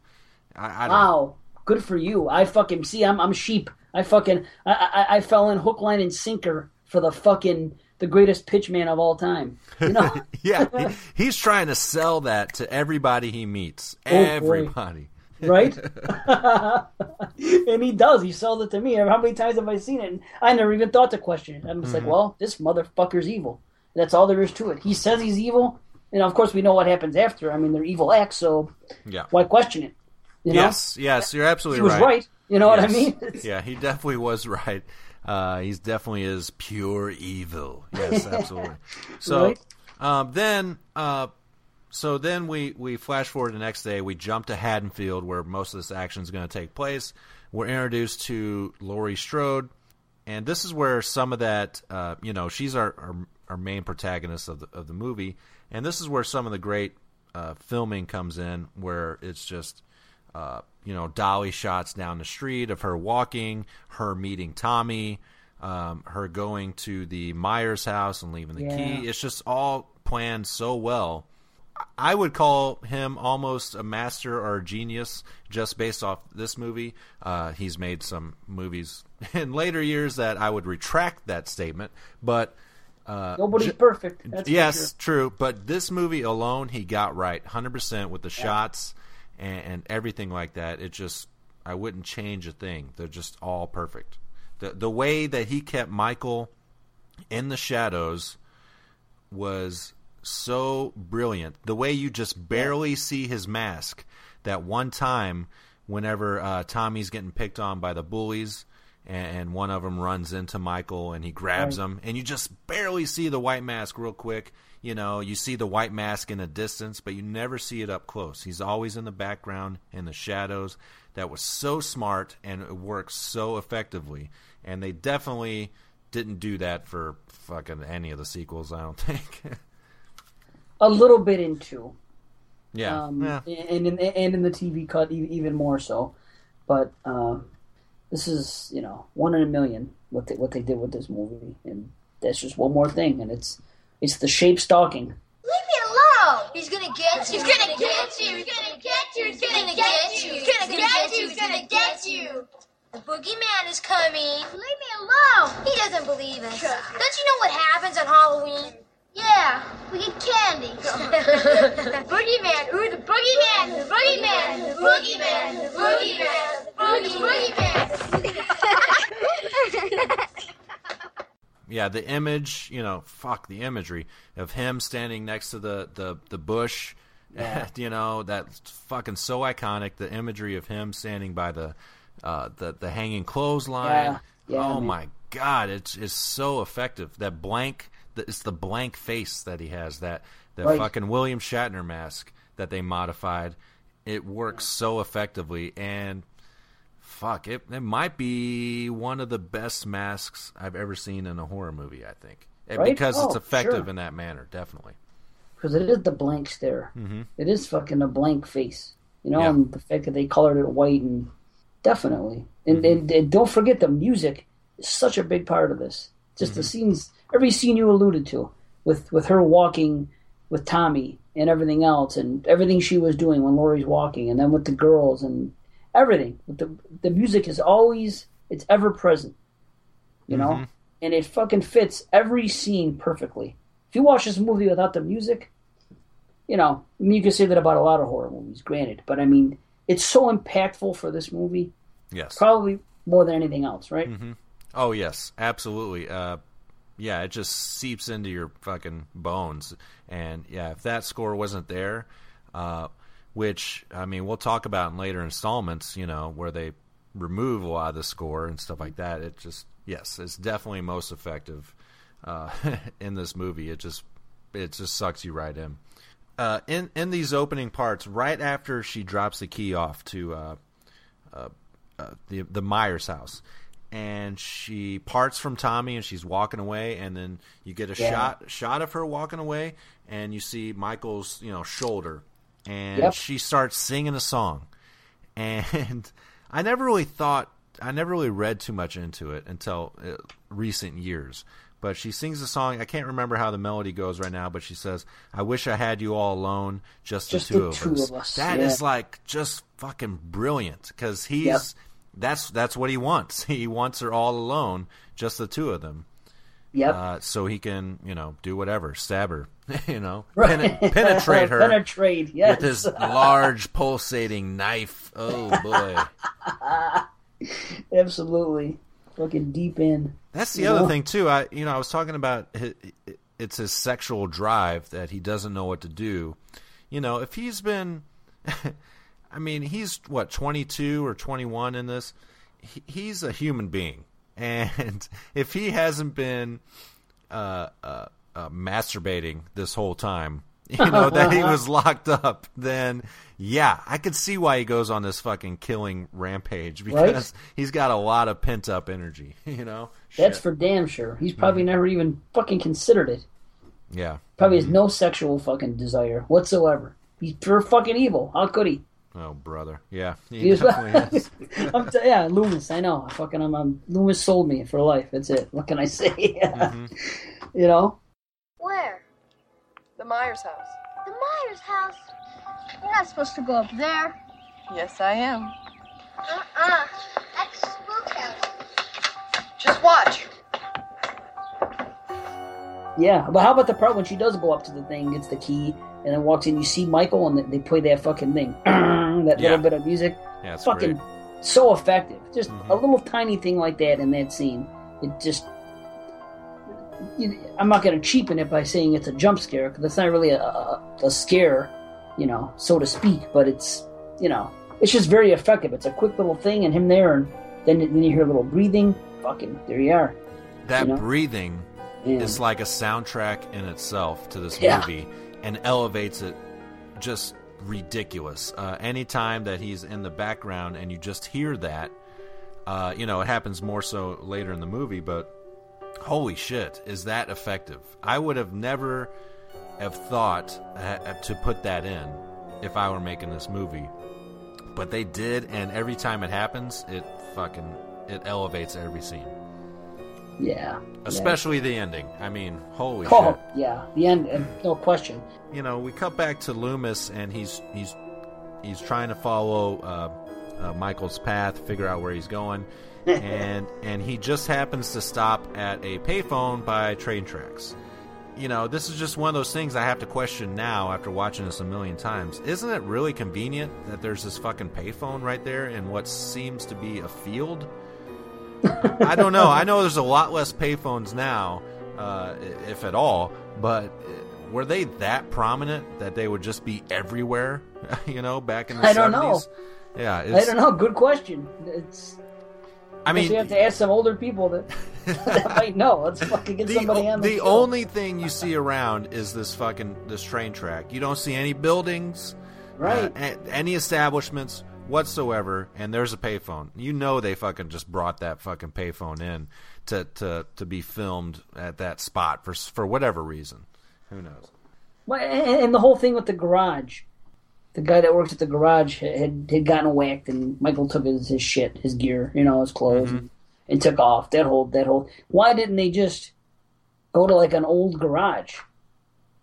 I, I wow. Good for you. I fucking see. I'm I'm sheep. I fucking I, I I fell in hook, line, and sinker for the fucking the greatest pitchman of all time. You know? [LAUGHS] yeah, he, he's trying to sell that to everybody he meets. Oh, everybody. [LAUGHS] right? [LAUGHS] and he does. He sells it to me. How many times have I seen it? And I never even thought to question it. I'm just mm-hmm. like, well, this motherfucker's evil. That's all there is to it. He says he's evil, and of course we know what happens after. I mean, they're evil acts, so yeah. why question it? You know? Yes, yes, you're absolutely he was right. right. You know yes. what I mean? yeah, he definitely was right. Uh, he's definitely is pure evil. Yes, [LAUGHS] absolutely. So right? um, then, uh, so then we we flash forward the next day. We jump to Haddonfield, where most of this action is going to take place. We're introduced to Laurie Strode, and this is where some of that, uh, you know, she's our, our, our main protagonist of the of the movie, and this is where some of the great uh, filming comes in, where it's just uh, you know, dolly shots down the street of her walking, her meeting Tommy, um, her going to the Myers house and leaving the yeah. key. It's just all planned so well. I would call him almost a master or a genius just based off this movie. Uh, he's made some movies [LAUGHS] in later years that I would retract that statement, but. Uh, Nobody's j- perfect. That's yes, sure. true. But this movie alone, he got right 100% with the yeah. shots and, and everything like that. It just I wouldn't change a thing. They're just all perfect. The the way that he kept Michael in the shadows was so brilliant. The way you just barely see his mask. That one time, whenever uh, Tommy's getting picked on by the bullies, and, and one of them runs into Michael and he grabs right. him, and you just barely see the white mask real quick, you know, you see the white mask in the distance, but you never see it up close. He's always in the background, in the shadows. That was so smart and it works so effectively. And they definitely didn't do that for fucking any of the sequels, I don't [LAUGHS] think. a little bit into. Yeah. Um, yeah. And, in, and in the TV cut, even more so. But uh, this is, you know, one in a million what they, what they did with this movie. And that's just one more thing. And it's it's the shape stalking. Leave me alone! He's gonna get you! He's gonna get you! He's gonna get you! He's gonna get you! He's gonna get you! He's gonna get you! The boogeyman is coming. Leave me alone! He doesn't believe us. Don't you know what happens on Halloween? Yeah, we get candy. [LAUGHS] boogeyman, ooh, the boogeyman, the boogeyman, the boogeyman, the boogeyman, the boogie, boogeyman. [LAUGHS] [LAUGHS] yeah, the image, you know, fuck the imagery of him standing next to the the the bush. Yeah. [LAUGHS] you know, that's fucking so iconic. The imagery of him standing by the uh, the the hanging clothesline. Yeah. Oh man. my god, it's it's so effective. That blank, it's the blank face that he has. That the right. fucking William Shatner mask that they modified. It works so effectively, and fuck it, it might be one of the best masks I've ever seen in a horror movie. I think right? because oh, it's effective sure. in that manner, definitely. Because it is the blank stare. Mm-hmm. It is fucking a blank face, you know, yeah. and the fact that they colored it white and definitely, and, mm-hmm. and, and don't forget the music is such a big part of this. Just mm-hmm. the scenes, every scene you alluded to, with with her walking with Tommy and everything else, and everything she was doing when Laurie's walking, and then with the girls and everything. The the music is always it's ever present, you know, mm-hmm. and it fucking fits every scene perfectly. If you watch this movie without the music, you know, I mean, you can say that about a lot of horror movies, granted, but I mean, it's so impactful for this movie. Yes, probably more than anything else, right? Mm-hmm. Oh yes, absolutely. Uh, yeah, it just seeps into your fucking bones, and yeah, if that score wasn't there. Uh, which I mean we'll talk about in later installments. You know where they remove a lot of the score and stuff like that. It just yes, it's definitely most effective uh, [LAUGHS] in this movie. It just it just sucks you right in. uh, in in these opening parts, right after she drops the key off to uh, uh, uh, the the Myers house, and she parts from Tommy and she's walking away, and then you get a Yeah. shot shot of her walking away, and you see Michael's you know shoulder, and Yep. she starts singing a song, and [LAUGHS] I never really thought I never really read too much into it until uh, recent years. But she sings a song. I can't remember how the melody goes right now, but she says, "I wish I had you all alone, just, Just the two, the of, two us. of us, That yeah. is like just fucking brilliant because he's Yep. that's that's what he wants. [LAUGHS] He wants her all alone, just the two of them. Yep. Uh, so he can, you know, do whatever, stab her, [LAUGHS] you know, Right. pen- penetrate her Penetrate, yes. with his large pulsating knife. Oh boy. [LAUGHS] Absolutely. Fucking deep in. That's the other know? thing too. I you know I was talking about hi it's his sexual drive that he doesn't know what to do. You know, if he's been, [LAUGHS] I mean, he's what twenty two or twenty one in this. He, he's a human being, and [LAUGHS] if he hasn't been uh, uh, uh, masturbating this whole time, [LAUGHS] you know that he [LAUGHS] was locked up, then yeah, I could see why he goes on this fucking killing rampage Right? because he's got a lot of pent up energy. You know, That's Shit. for damn sure. He's probably never even fucking considered it. yeah. Probably has no sexual fucking desire whatsoever. He's pure fucking evil. How could he? Oh, brother. Yeah, [LAUGHS] he He definitely is. [LAUGHS] I'm t- yeah, Loomis. I know. I fucking, I'm, I'm, Loomis sold me for life. That's it. What can I say? [LAUGHS] Mm-hmm. You know? Where? The Myers house. The Myers house. You're not supposed to go up there. Yes, I am. Uh-uh. That's the spook house. Yeah, but how about the part when she does go up to the thing, gets the key, and then walks in? You see Michael, and they play that fucking thing, [CLEARS THROAT] that Yeah. little bit of music. Yeah, it's fucking great. Mm-hmm. so effective. Just a little tiny thing like that in that scene. It just. You, I'm not going to cheapen it by saying it's a jump scare because it's not really a, a, a scare, you know, so to speak. But it's, you know, it's just very effective. It's a quick little thing, and him there, and then then you hear a little breathing. Fucking, there you are. That you know? breathing Yeah. is like a soundtrack in itself to this Yeah. movie and elevates it just ridiculous. Uh, anytime that he's in the background and you just hear that, uh, you know, it happens more so later in the movie, but holy shit, is that effective? I would have never have thought uh, to put that in if I were making this movie. But they did, and every time it happens, it fucking it elevates every scene. Yeah. Especially the ending. I mean, holy Oh, shit. yeah. The end, and no question. You know, we cut back to Loomis, and he's he's he's trying to follow uh, uh, Michael's path, figure out where he's going, [LAUGHS] and and he just happens to stop at a payphone by train tracks. You know, this is just one of those things I have to question now after watching this a million times. Isn't it really convenient that there's this fucking payphone right there in what seems to be a field? I don't know. I know there's a lot less payphones now, uh, if at all. But uh, were they that prominent that they would just be everywhere? [LAUGHS] you know, back in the I don't know. 70s? Yeah, I don't know. Good question. It's. I mean, you have to ask some older people that, [LAUGHS] that might know. Let's fucking get the, somebody on the, the show. only thing you see around is this fucking this train track. You don't see any buildings, Right. uh, any establishments whatsoever, and there's a payphone. You know they fucking just brought that fucking payphone in to to to be filmed at that spot for for whatever reason. Who knows? Well, and, the whole thing with the garage, the guy that worked at the garage had had gotten whacked, and Michael took his, his shit, his gear, you know, his clothes, Mm-hmm. and, and took off. That whole that whole. Why didn't they just go to like an old garage?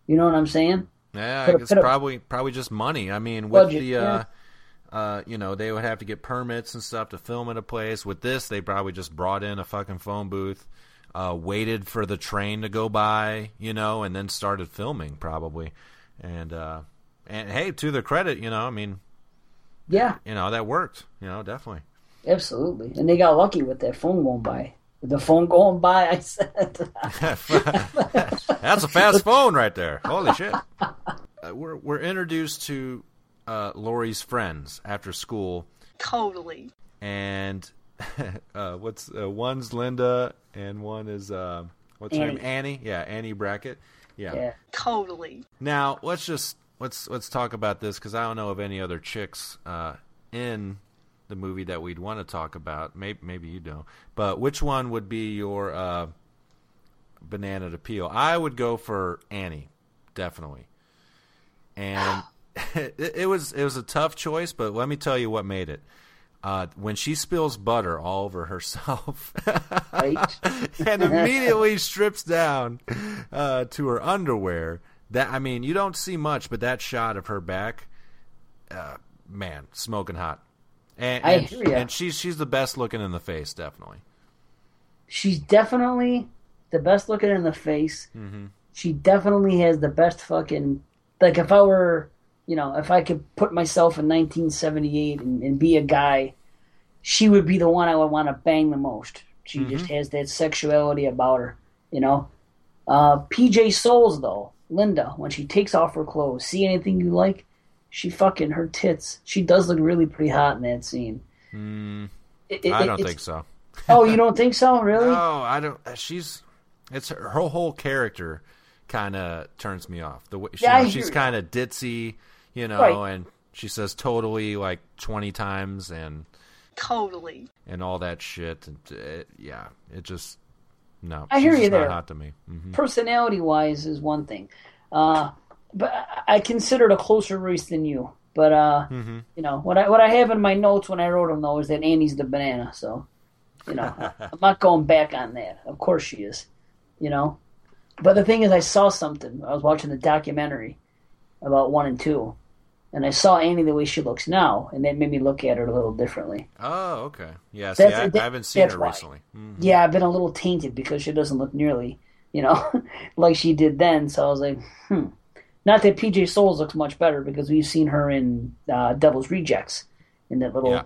You know what I'm saying? Yeah, a- it's a- probably probably just money. I mean, with Budget, the uh, uh, you know, they would have to get permits and stuff to film at a place. With this, they probably just brought in a fucking phone booth, uh, waited for the train to go by, you know, and then started filming probably. And uh, and hey, to their credit, you know, I mean, Yeah, you know, that worked. You know, definitely. absolutely. And they got lucky with that phone going by. With the phone going by, I said. [LAUGHS] That's a fast phone right there. Holy shit. Uh, we're we're introduced to uh, Laurie's friends after school. Totally. and [LAUGHS] uh, what's uh, one's Linda and one is uh, what's her name Annie. Annie yeah Annie Brackett yeah. yeah. Totally. now let's just let's let's talk about this because I don't know of any other chicks uh, in the movie that we'd want to talk about. Maybe maybe you don't. But which one would be your uh, banana to peel? I would go for Annie, definitely. And [LAUGHS] it, it was it was a tough choice, but let me tell you what made it. Uh, when she spills butter all over herself [LAUGHS] and immediately strips down uh, to her underwear, that I mean, you don't see much, but that shot of her back, uh, man, smoking hot. And, I and, hear and she's she's the best looking in the face, definitely. She's definitely the best looking in the face. Mm-hmm. She definitely has the best fucking. Like if I were, you know, if I could put myself in 1978 and, and be a guy, she would be the one I would want to bang the most. She just has that sexuality about her, you know. Uh, PJ Soles though, Linda, when she takes off her clothes, see anything you like? She fucking her tits. She does look really pretty hot in that scene. Mm, It- it- I don't think so. Oh, you don't think so? Really? [LAUGHS] No, I don't. She's it's her, her whole character kind of turns me off. The way she, Yeah, she's kind of ditzy, you know, Right. and she says totally like twenty times and Totally. and all that shit. And it, yeah, it just no. I hear you there. hot to me. hmm personality wise is one thing. Uh, but I- considered a closer race than you. But uh, Mhm. you know what I what I have in my notes when I wrote them though is that Annie's the banana. So you know [LAUGHS] I'm not going back on that. Of course she is. You know, but the thing is, I saw something. I was watching the documentary about one and two, and I saw Annie the way she looks now, and that made me look at her a little differently. Oh, okay. Yeah, see, I, that- I haven't seen her why. recently. Mhm. Yeah, I've been a little tainted because she doesn't look nearly, you know, [LAUGHS] like she did then. So I was like, hmm. Not that PJ Soles looks much better because we've seen her in uh, Devil's Rejects in that little Yeah.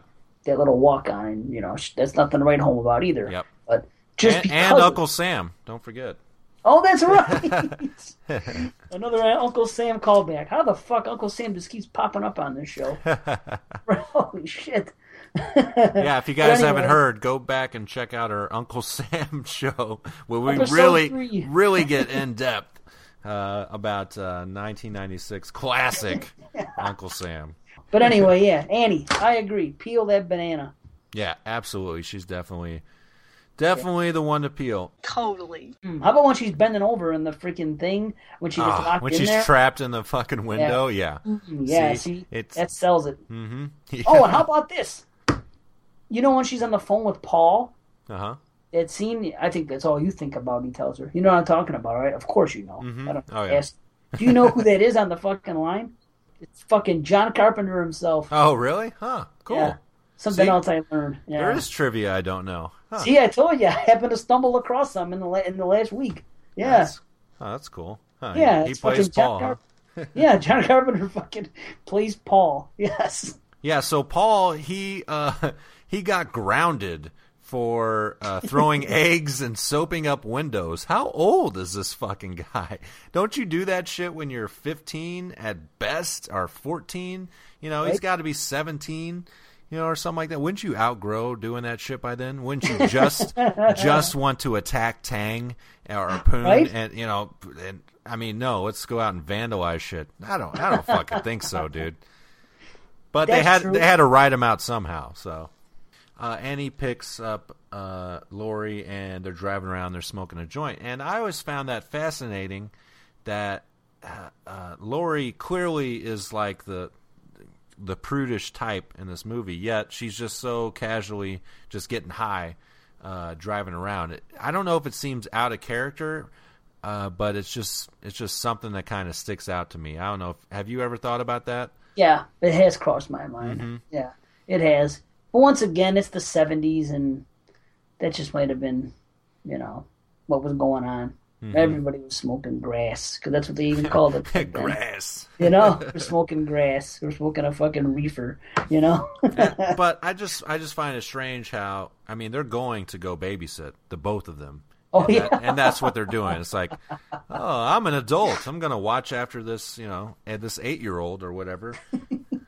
that little walk on, and you know sh- that's nothing to write home about either. Yep. But just and, because and Uncle Sam, don't forget. Oh, that's right. [LAUGHS] Another Uncle Sam callback. How the fuck Uncle Sam just keeps popping up on this show? [LAUGHS] Holy shit! yeah, if you [LAUGHS] guys haven't heard, go back and check out our Uncle Sam show where we really, really get in depth uh, about uh, 1996 classic Uncle Sam. But anyway, yeah, Annie, I agree. Peel that banana. Yeah, absolutely. She's definitely, definitely the one to peel. Totally. Hmm, How about when she's bending over in the freaking thing when she gets Ah, locked when in she's there? trapped in the fucking window, yeah. Mhm, Yeah, see, it's that sells it. hmm [LAUGHS] Oh, and how about this? You know when she's on the phone with Paul? uh huh. It seemed. I think that's all you think about. He tells her, "You know what I'm talking about, right? Of course you know. Mhm. I don't Oh, yeah. ask. Do you know who that is on the fucking line? It's fucking John Carpenter himself. Oh, really? Huh. Cool. Something See? else I learned. Yeah. There is trivia I don't know. Huh. See, I told you, I happened to stumble across some in the la- in the last week. Yeah. That's, oh, that's cool. Huh, Yeah, he, it's plays Paul. huh? [LAUGHS] Yeah, John Carpenter fucking plays Paul. [LAUGHS] Yes. Yeah, so Paul he uh [LAUGHS] he got grounded for uh, throwing eggs and soaping up windows. How old is this fucking guy? Don't you do that shit when you're 15 at best or 14? You know, he's got to be 17, you know, or something like that. Wouldn't you outgrow doing that shit by then? Wouldn't you just [LAUGHS] just want to attack Tang or Poon Right? and you know, and I mean, no, let's go out and vandalize shit. I don't I don't fucking think so, dude. But they had true. they had to write him out somehow. So uh, Annie picks up uh, Laurie and they're driving around. They're smoking a joint, and I always found that fascinating. That uh, uh, Laurie clearly is like the the prudish type in this movie, yet she's just so casually just getting high, uh, driving around. It, I don't know if it seems out of character. Uh, but it's just it's just something that kind of sticks out to me. I don't know. If, have you ever thought about that? Yeah, it has crossed my mind. Mhm. Yeah, it has. But once again, it's the '70s, and that just might have been, you know, what was going on. Mhm. Everybody was smoking grass because that's what they even called it. [LAUGHS] then. Grass. You know, [LAUGHS] we're smoking grass. We're smoking a fucking reefer. You know. [LAUGHS] but I just I just find it strange how I mean they're going to go babysit the both of them. Oh, and, that- yeah. and that's what they're doing. It's like, oh, I'm an adult. I'm gonna watch after this, you know, and this eight year old or whatever.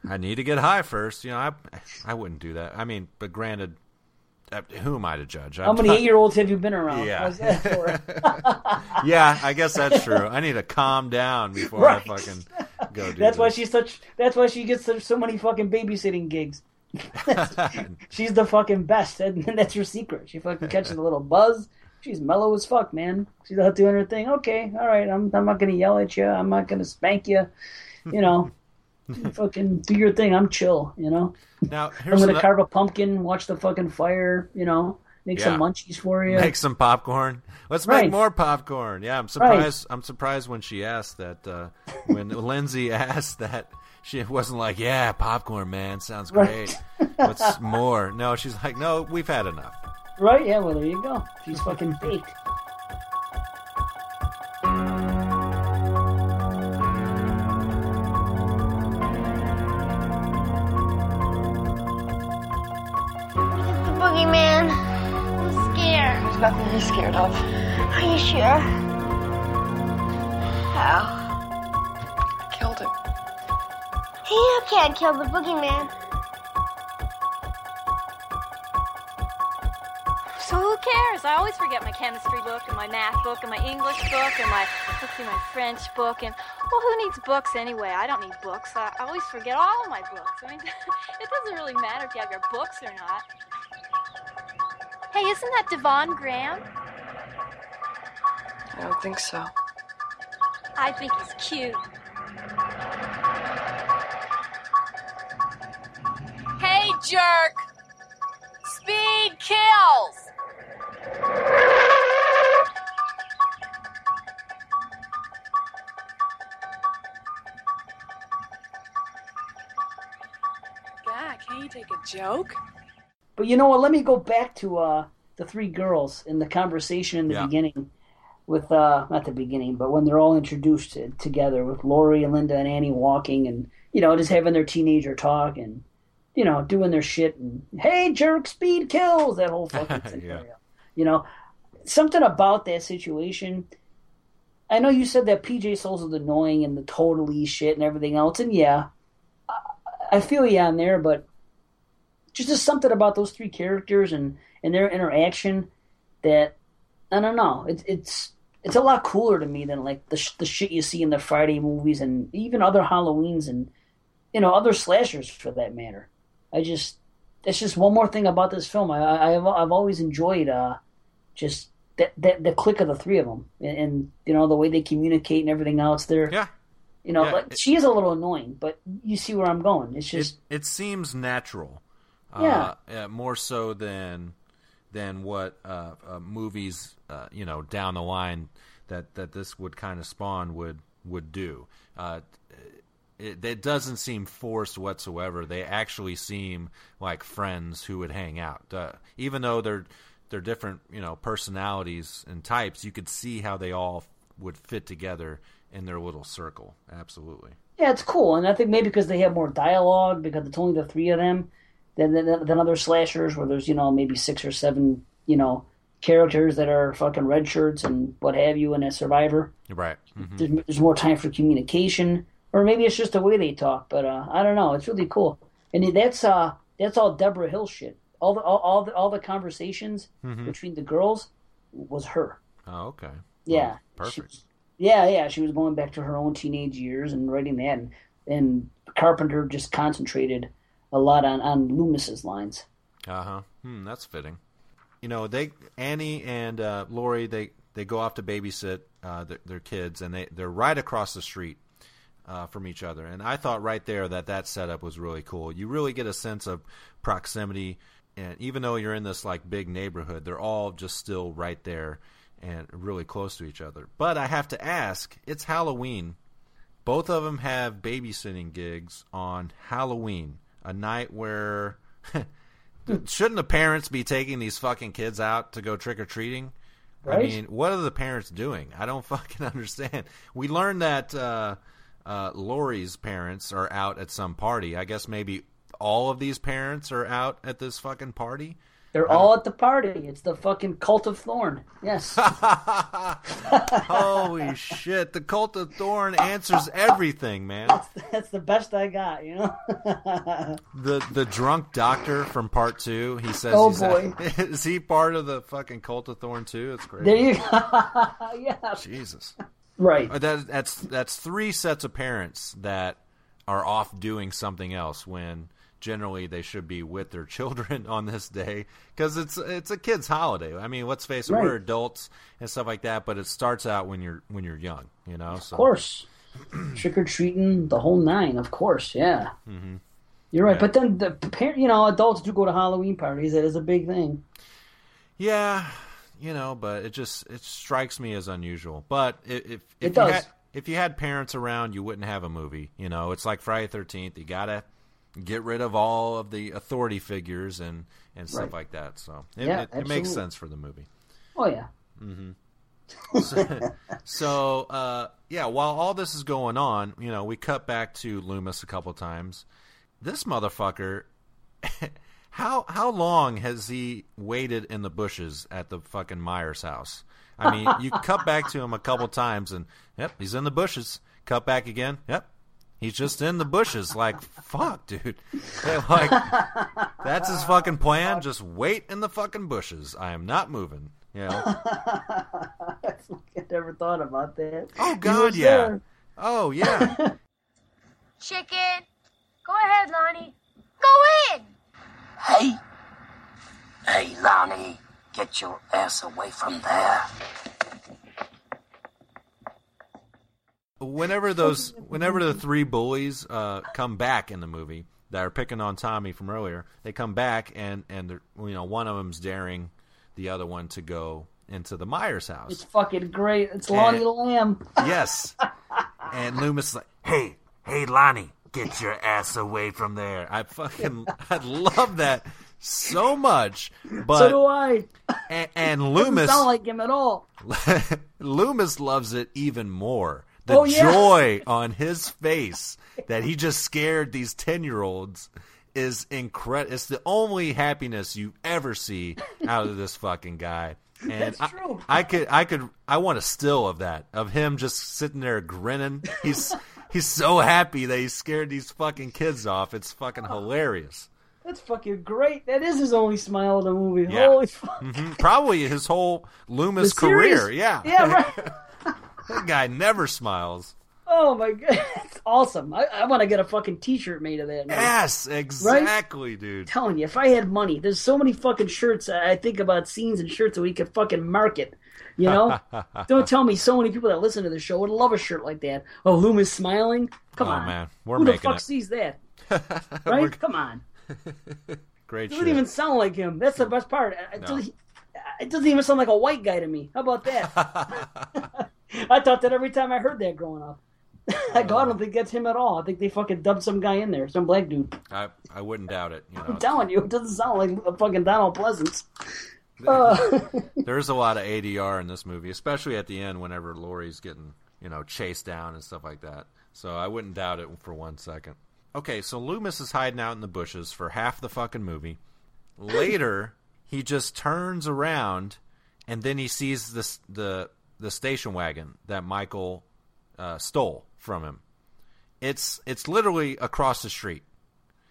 I need to get high first. You know, I I wouldn't do that. I mean, but granted, Uh, who am I to judge? How I'm many not- eight-year-olds have you been around? Yeah. That for? [LAUGHS] yeah, I guess that's true. I need to calm down before Right. I fucking go do That's why she's such. That's why she gets so, so many fucking babysitting gigs. [LAUGHS] she's the fucking best, and that's her secret. She fucking catches a little buzz. She's mellow as fuck, man. She's out doing her thing. Okay, all right. I'm. I'm not gonna yell at you. I'm not gonna spank you. You know, fucking do your thing. I'm chill. You know. Now I'm gonna carve a pumpkin, watch the fucking fire. You know, make some munchies for you. Make some popcorn. Let's Right. make more popcorn. Yeah, I'm surprised. I'm surprised when she asked that. Uh, when [LAUGHS] Lindsey asked that, she wasn't like, "Yeah, popcorn, man, sounds Right. great. What's more?" No, she's like, "No, we've had enough." Right? Yeah. Well, there you go. She's fucking baked. Boogeyman. I'm scared. There's nothing to be scared of. Are you sure? How? I killed him. You can't kill the boogeyman. So who cares? I always forget my chemistry book and my math book and my English book and my let's my French book and well who needs books anyway? I don't need books. I, I always forget all of my books. I mean [LAUGHS] it doesn't really matter if you have your books or not. Hey, isn't that Devon Graham? I don't think so. I think he's cute. Hey, jerk! Speed kills! God, can't you take a joke? But you know what? Let me go back to uh, the three girls in the conversation in the Yeah. beginning with uh, not the beginning, but when they're all introduced to, together with Laurie and Linda and Annie walking and you know just having their teenager talk and you know doing their shit and hey jerk speed kills that whole [LAUGHS] fucking scenario. You know something about that situation. I know you said that PJ Soles is annoying and the totally shit and everything else, and yeah, I, I feel you on there, but just just something about those three characters and and their interaction that I don't know. It's it's it's a lot cooler to me than like the sh- the shit you see in the Friday movies and even other Halloweens and you know other slashers for that matter. I just it's just one more thing about this film. I, I I've I've always enjoyed uh just that that the click of the three of them and, and you know the way they communicate and everything else. They're yeah. You know, Yeah, like, it- she is a little annoying, but you see where I'm going. It's just it, it seems natural. Yeah. Uh, uh, more so than than what uh, uh, movies, uh, you know, down the line that, that this would kind of spawn would would do. Uh, it, it doesn't seem forced whatsoever. They actually seem like friends who would hang out, uh, even though they're they're different, you know, personalities and types. You could see how they all would fit together in their little circle. Absolutely. Yeah, it's cool, and I think maybe because they have more dialogue, because it's only the three of them, than, than than other slashers where there's you know maybe six or seven you know characters that are fucking red shirts and what have you, and a survivor. Right. Mhm. There's, there's more time for communication, or maybe it's just the way they talk. But uh, I don't know. It's really cool, and that's uh that's all Debra Hill shit. All the all, all the all the conversations Mhm. between the girls was her. Oh, okay. Yeah. Perfect. Yeah, yeah, she was going back to her own teenage years and writing that, and, and Carpenter just concentrated a lot on on Loomis's lines. Uh huh. Hmm, that's fitting. You know, they Annie and uh, Laurie they they go off to babysit uh, their, their kids, and they they're right across the street uh, from each other. And I thought right there that that setup was really cool. You really get a sense of proximity, and even though you're in this like big neighborhood, they're all just still right there and really close to each other. But I have to ask, it's Halloween. Both of them have babysitting gigs on Halloween, a night where [LAUGHS] shouldn't the parents be taking these fucking kids out to go trick or treating? I mean, what are the parents doing? I don't [LAUGHS] fucking understand. We learned that uh, uh, Laurie's parents are out at some party. I guess maybe all of these parents are out at this fucking party. They're all at the party. It's the fucking cult of Thorn. Yes. [LAUGHS] Holy shit! The cult of Thorn answers everything, man. That's the best I got, you know. [LAUGHS] The the drunk doctor from part two. He says, Oh, boy. [LAUGHS] is he part of the fucking cult of Thorn too? It's great. there you go. yeah. Jesus. Right. Uh, That, that's that's three sets of parents that are off doing something else when generally they should be with their [LAUGHS] children on this day because it's it's a kid's holiday. I mean, let's face it, Right. we're adults and stuff like that, but it starts out when you're when you're young, you know. So. Of course. [CLEARS THROAT] Trick or treating, the whole nine, of course, yeah. hmm You're right. Yeah. But then the parent, you know, adults do go to Halloween parties. That is a big thing. Yeah, you know, but it just it strikes me as unusual. But if if It you does. had if you had parents around, you wouldn't have a movie. You know, it's like Friday Thirteenth. You gotta get rid of all of the authority figures and and stuff Right. like that. So it, Yeah, it, it makes sense for the movie. Oh, yeah. hmm [LAUGHS] so, so uh, yeah, while all this is going on, you know, we cut back to Loomis a couple times. This motherfucker, [LAUGHS] how how long has he waited in the bushes at the fucking Myers house? I mean, you [LAUGHS] cut back to him a couple times, and yep, he's in the bushes. Cut back again, yep, he's just in the bushes. Like fuck, dude. [LAUGHS] Yeah, like that's his fucking plan. Just wait in the fucking bushes. I am not moving. You know. [LAUGHS] I never thought about that. Oh God, yeah. there. Oh yeah. [LAUGHS] Chicken. Go ahead, Lonnie. Go in. Hey! Hey, Lonnie, get your ass away from there. Whenever those, whenever the three bullies uh, come back in the movie that are picking on Tommy from earlier, they come back and and they're, you know one of them's daring the other one to go into the Myers house. It's fucking great. It's And- Lonnie Lamb. [LAUGHS] yes. And Loomis is like, hey, hey, Lonnie, get your ass away from there. I fucking, [LAUGHS] I love that so much. But so do I. and, [LAUGHS] and Doesn't Loomis, sound like him at all. Loomis loves it even more. The Oh, yeah. joy on his face that he just scared these 10 year olds is incredible. It's the only happiness you ever see out of this fucking guy. And That's I, true. I could, I could, I want a still of that, of him just sitting there grinning. He's, he's so happy that he scared these fucking kids off. It's fucking hilarious. That's fucking great. That is his only smile in the movie. Yeah. Holy fuck. hmm Probably his whole Loomis The series? career. Yeah. Yeah, right. [LAUGHS] that guy never smiles. Oh my god, [LAUGHS] it's awesome! I, I want to get a fucking T-shirt made of that. man. Yes, Right? exactly, dude. telling you, if I had money, there's so many fucking shirts. I think about scenes and shirts that we could fucking market. You know, [LAUGHS] don't tell me so many people that listen to the show would love a shirt like that. Oh, Loomis smiling. Come Oh, on, man. We're who the fuck it. sees that? [LAUGHS] Right? Come on. Great It doesn't even sound like him. That's the best part. It, No. doesn't, it doesn't even sound like a white guy to me. How about that? [LAUGHS] I thought that every time I heard that growing up. [LAUGHS] I go, I don't think that's him at all. I think they fucking dubbed some guy in there, some black dude. I, I wouldn't doubt it. You [LAUGHS] I'm telling you, it doesn't sound like a fucking Donald Pleasence. Uh, there's a lot of ADR in this movie, especially at the end whenever Laurie's getting you know chased down and stuff like that. So I wouldn't doubt it for one second. Okay, so Loomis is hiding out in the bushes for half the fucking movie. Later, he just turns around and then he sees this the the station wagon that Michael uh, stole from him. It's it's literally across the street.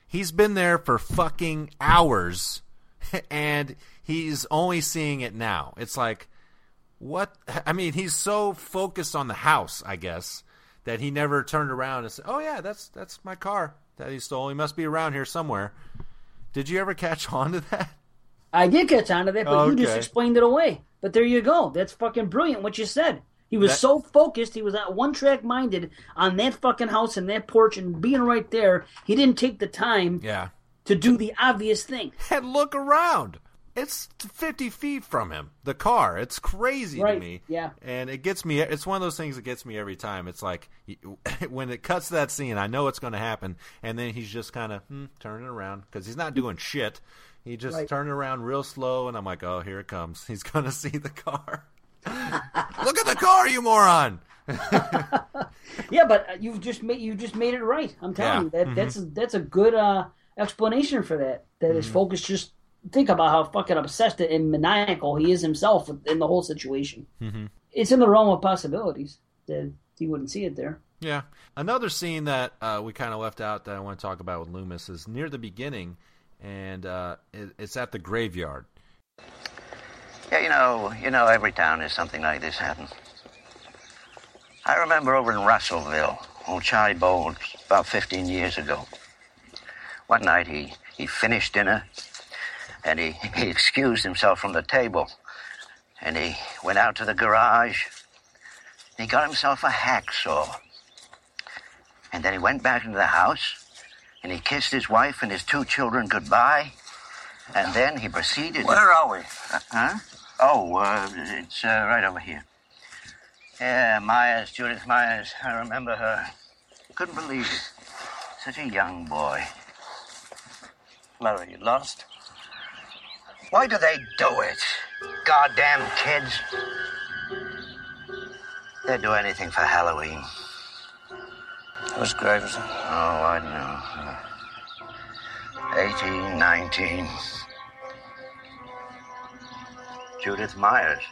He's been there for fucking hours [LAUGHS] and he's only seeing it now. It's like what I mean, he's so focused on the house, I guess, that he never turned around and said, "Oh yeah, that's that's my car that he stole. He must be around here somewhere." Did you ever catch [LAUGHS] on to that? I did catch on to that, but you just explained it away. But there you go. That's fucking brilliant what you said. He was That- so focused, he was at one track minded on that fucking house and that porch and being right there. He didn't take the time Yeah. to do the obvious thing. And look around. It's 50 feet from him, the car. It's crazy Right, to me. yeah. And it gets me, it's one of those things that gets me every time. It's like, [LAUGHS] when it cuts that scene, I know it's going to happen. And then he's just kind of hmm, turning around because he's not doing shit. He just Right. turning around real slow. And I'm like, oh, here it comes. [LAUGHS] He's going to see the car. [LAUGHS] look at the car, you moron. [LAUGHS] Yeah, but uh, you've just made you just made it right. I'm telling Yeah. you that Mhm. that's that's a good uh, explanation for that. That his Mhm. focus just think about how fucking obsessed and maniacal he is himself in the whole situation. Mm-hmm. It's in the realm of possibilities that he wouldn't see it there. Yeah. Another scene that uh, we kind of left out that I want to talk about with Loomis is near the beginning, and uh, it, it's at the graveyard. Yeah, you know, you know, every town has something like this happen. I remember over in Russellville, old Charlie Bowles, about 15 years ago. One night he, he finished dinner and he, [LAUGHS] he excused himself from the table. And he went out to the garage. And he got himself a hacksaw. And then he went back into the house and he kissed his wife and his two children goodbye. And then he proceeded. Where are we? Uh, huh? Oh, uh, it's uh, right over here. Yeah, Myers, Judith Myers. I remember her. Couldn't believe it. Such a young boy. Mary, you lost? Why do they do it? Goddamn kids. They'd do anything for Halloween. Whose grave is? Oh, I know. Uh, 18, 19. Judith Myers.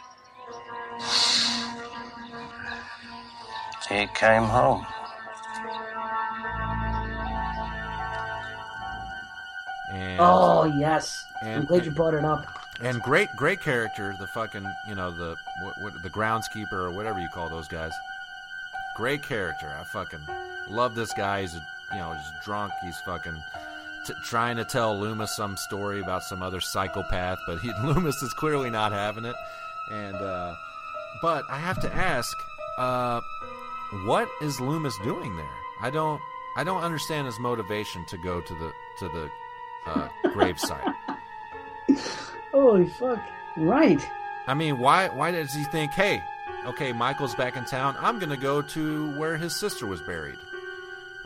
He came home. And, Oh yes, I'm and- glad you brought it up. And great, great character. The fucking, you know, the what, what, the groundskeeper or whatever you call those guys. Great character. I fucking love this guy. He's, you know, he's drunk. He's fucking t- trying to tell Loomis some story about some other psychopath, but he, [LAUGHS] Loomis is clearly not having it. And, uh, but I have to ask, uh, what is Loomis doing there? I don't, I don't understand his motivation to go to the to the uh, gravesite. [LAUGHS] Holy fuck! Right. I mean, why why does he think, hey, okay, Michael's back in town. I'm gonna go to where his sister was buried.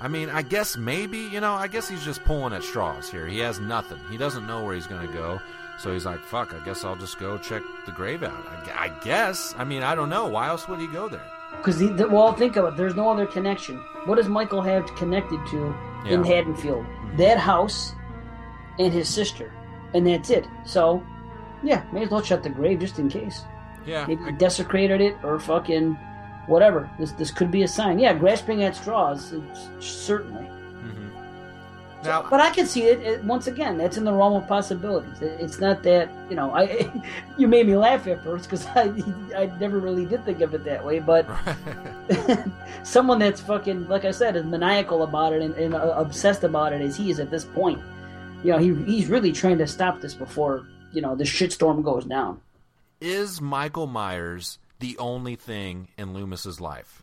I mean, I guess maybe you know, I guess he's just pulling at straws here. He has nothing. He doesn't know where he's gonna go, so he's like, fuck. I guess I'll just go check the grave out. I, I guess. I mean, I don't know. Why else would he go there? Because well, think of it. There's no other connection. What does Michael have connected to in Haddonfield? That house and his sister, and that's it. So, yeah, may as well shut the grave just in case. Yeah, Maybe he desecrated it or fucking whatever. This this could be a sign. Yeah, grasping at straws. It's certainly. Now, But I can see it, it once again. That's in the realm of possibilities. It- It's not that you know. I [LAUGHS] you made me laugh at first because [LAUGHS] I I never really did think of it that way. But [LAUGHS] someone that's fucking like I said is maniacal about it and, and uh, obsessed about it as he is at this point. You know, he he's really trying to stop this before you know the shitstorm goes down. Is Michael Myers the only thing in Loomis's life?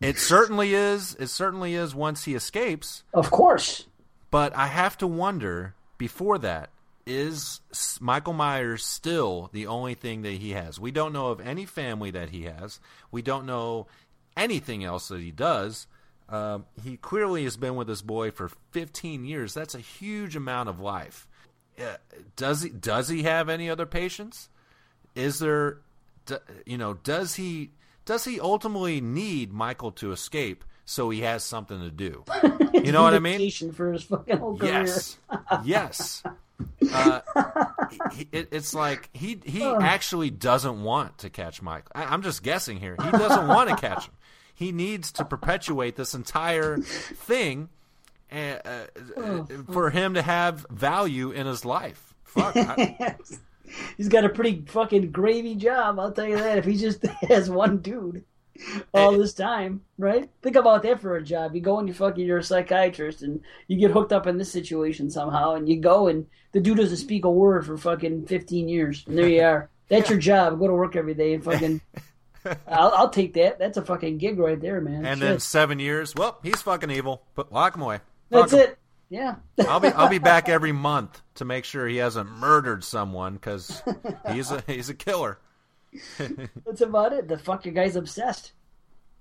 it certainly is. It certainly is once he escapes. Of course. But I have to wonder before that is Michael Myers still the only thing that he has? We don't know of any family that he has. We don't know anything else that he does. Um, he clearly has been with this boy for 15 years. That's a huge amount of life. Does he does he have any other patients? Is there, you know, does he does he ultimately need Michael to escape so he has something to do? You know what I mean? For his fucking whole career. Yes, yes. [LAUGHS] Uh, it, it's like he he Ugh. actually doesn't want to catch Michael. I, I'm just guessing here. He doesn't want to [LAUGHS] catch him. He needs to perpetuate this entire thing uh, uh, Oh, for him to have value in his life. Fuck. I, [LAUGHS] He's got a pretty fucking gravy job, I'll tell you that. If he just [LAUGHS] has one dude all this time, right? Think about that for a job. You go and you fucking you're a psychiatrist and you get hooked up in this situation somehow and you go and the dude doesn't speak a word for fucking fifteen years. And there you [LAUGHS] are. That's your job. Go to work every day and fucking I'll, I'll take that. That's a fucking gig right there, man. and Shit. then seven years. Well, he's fucking evil. But lock him away. Fuck That's it. Yeah. I'll be I'll be [LAUGHS] back every month to make sure he hasn't murdered someone because he's a he's a killer. [LAUGHS] That's about it. The fucking guy's obsessed.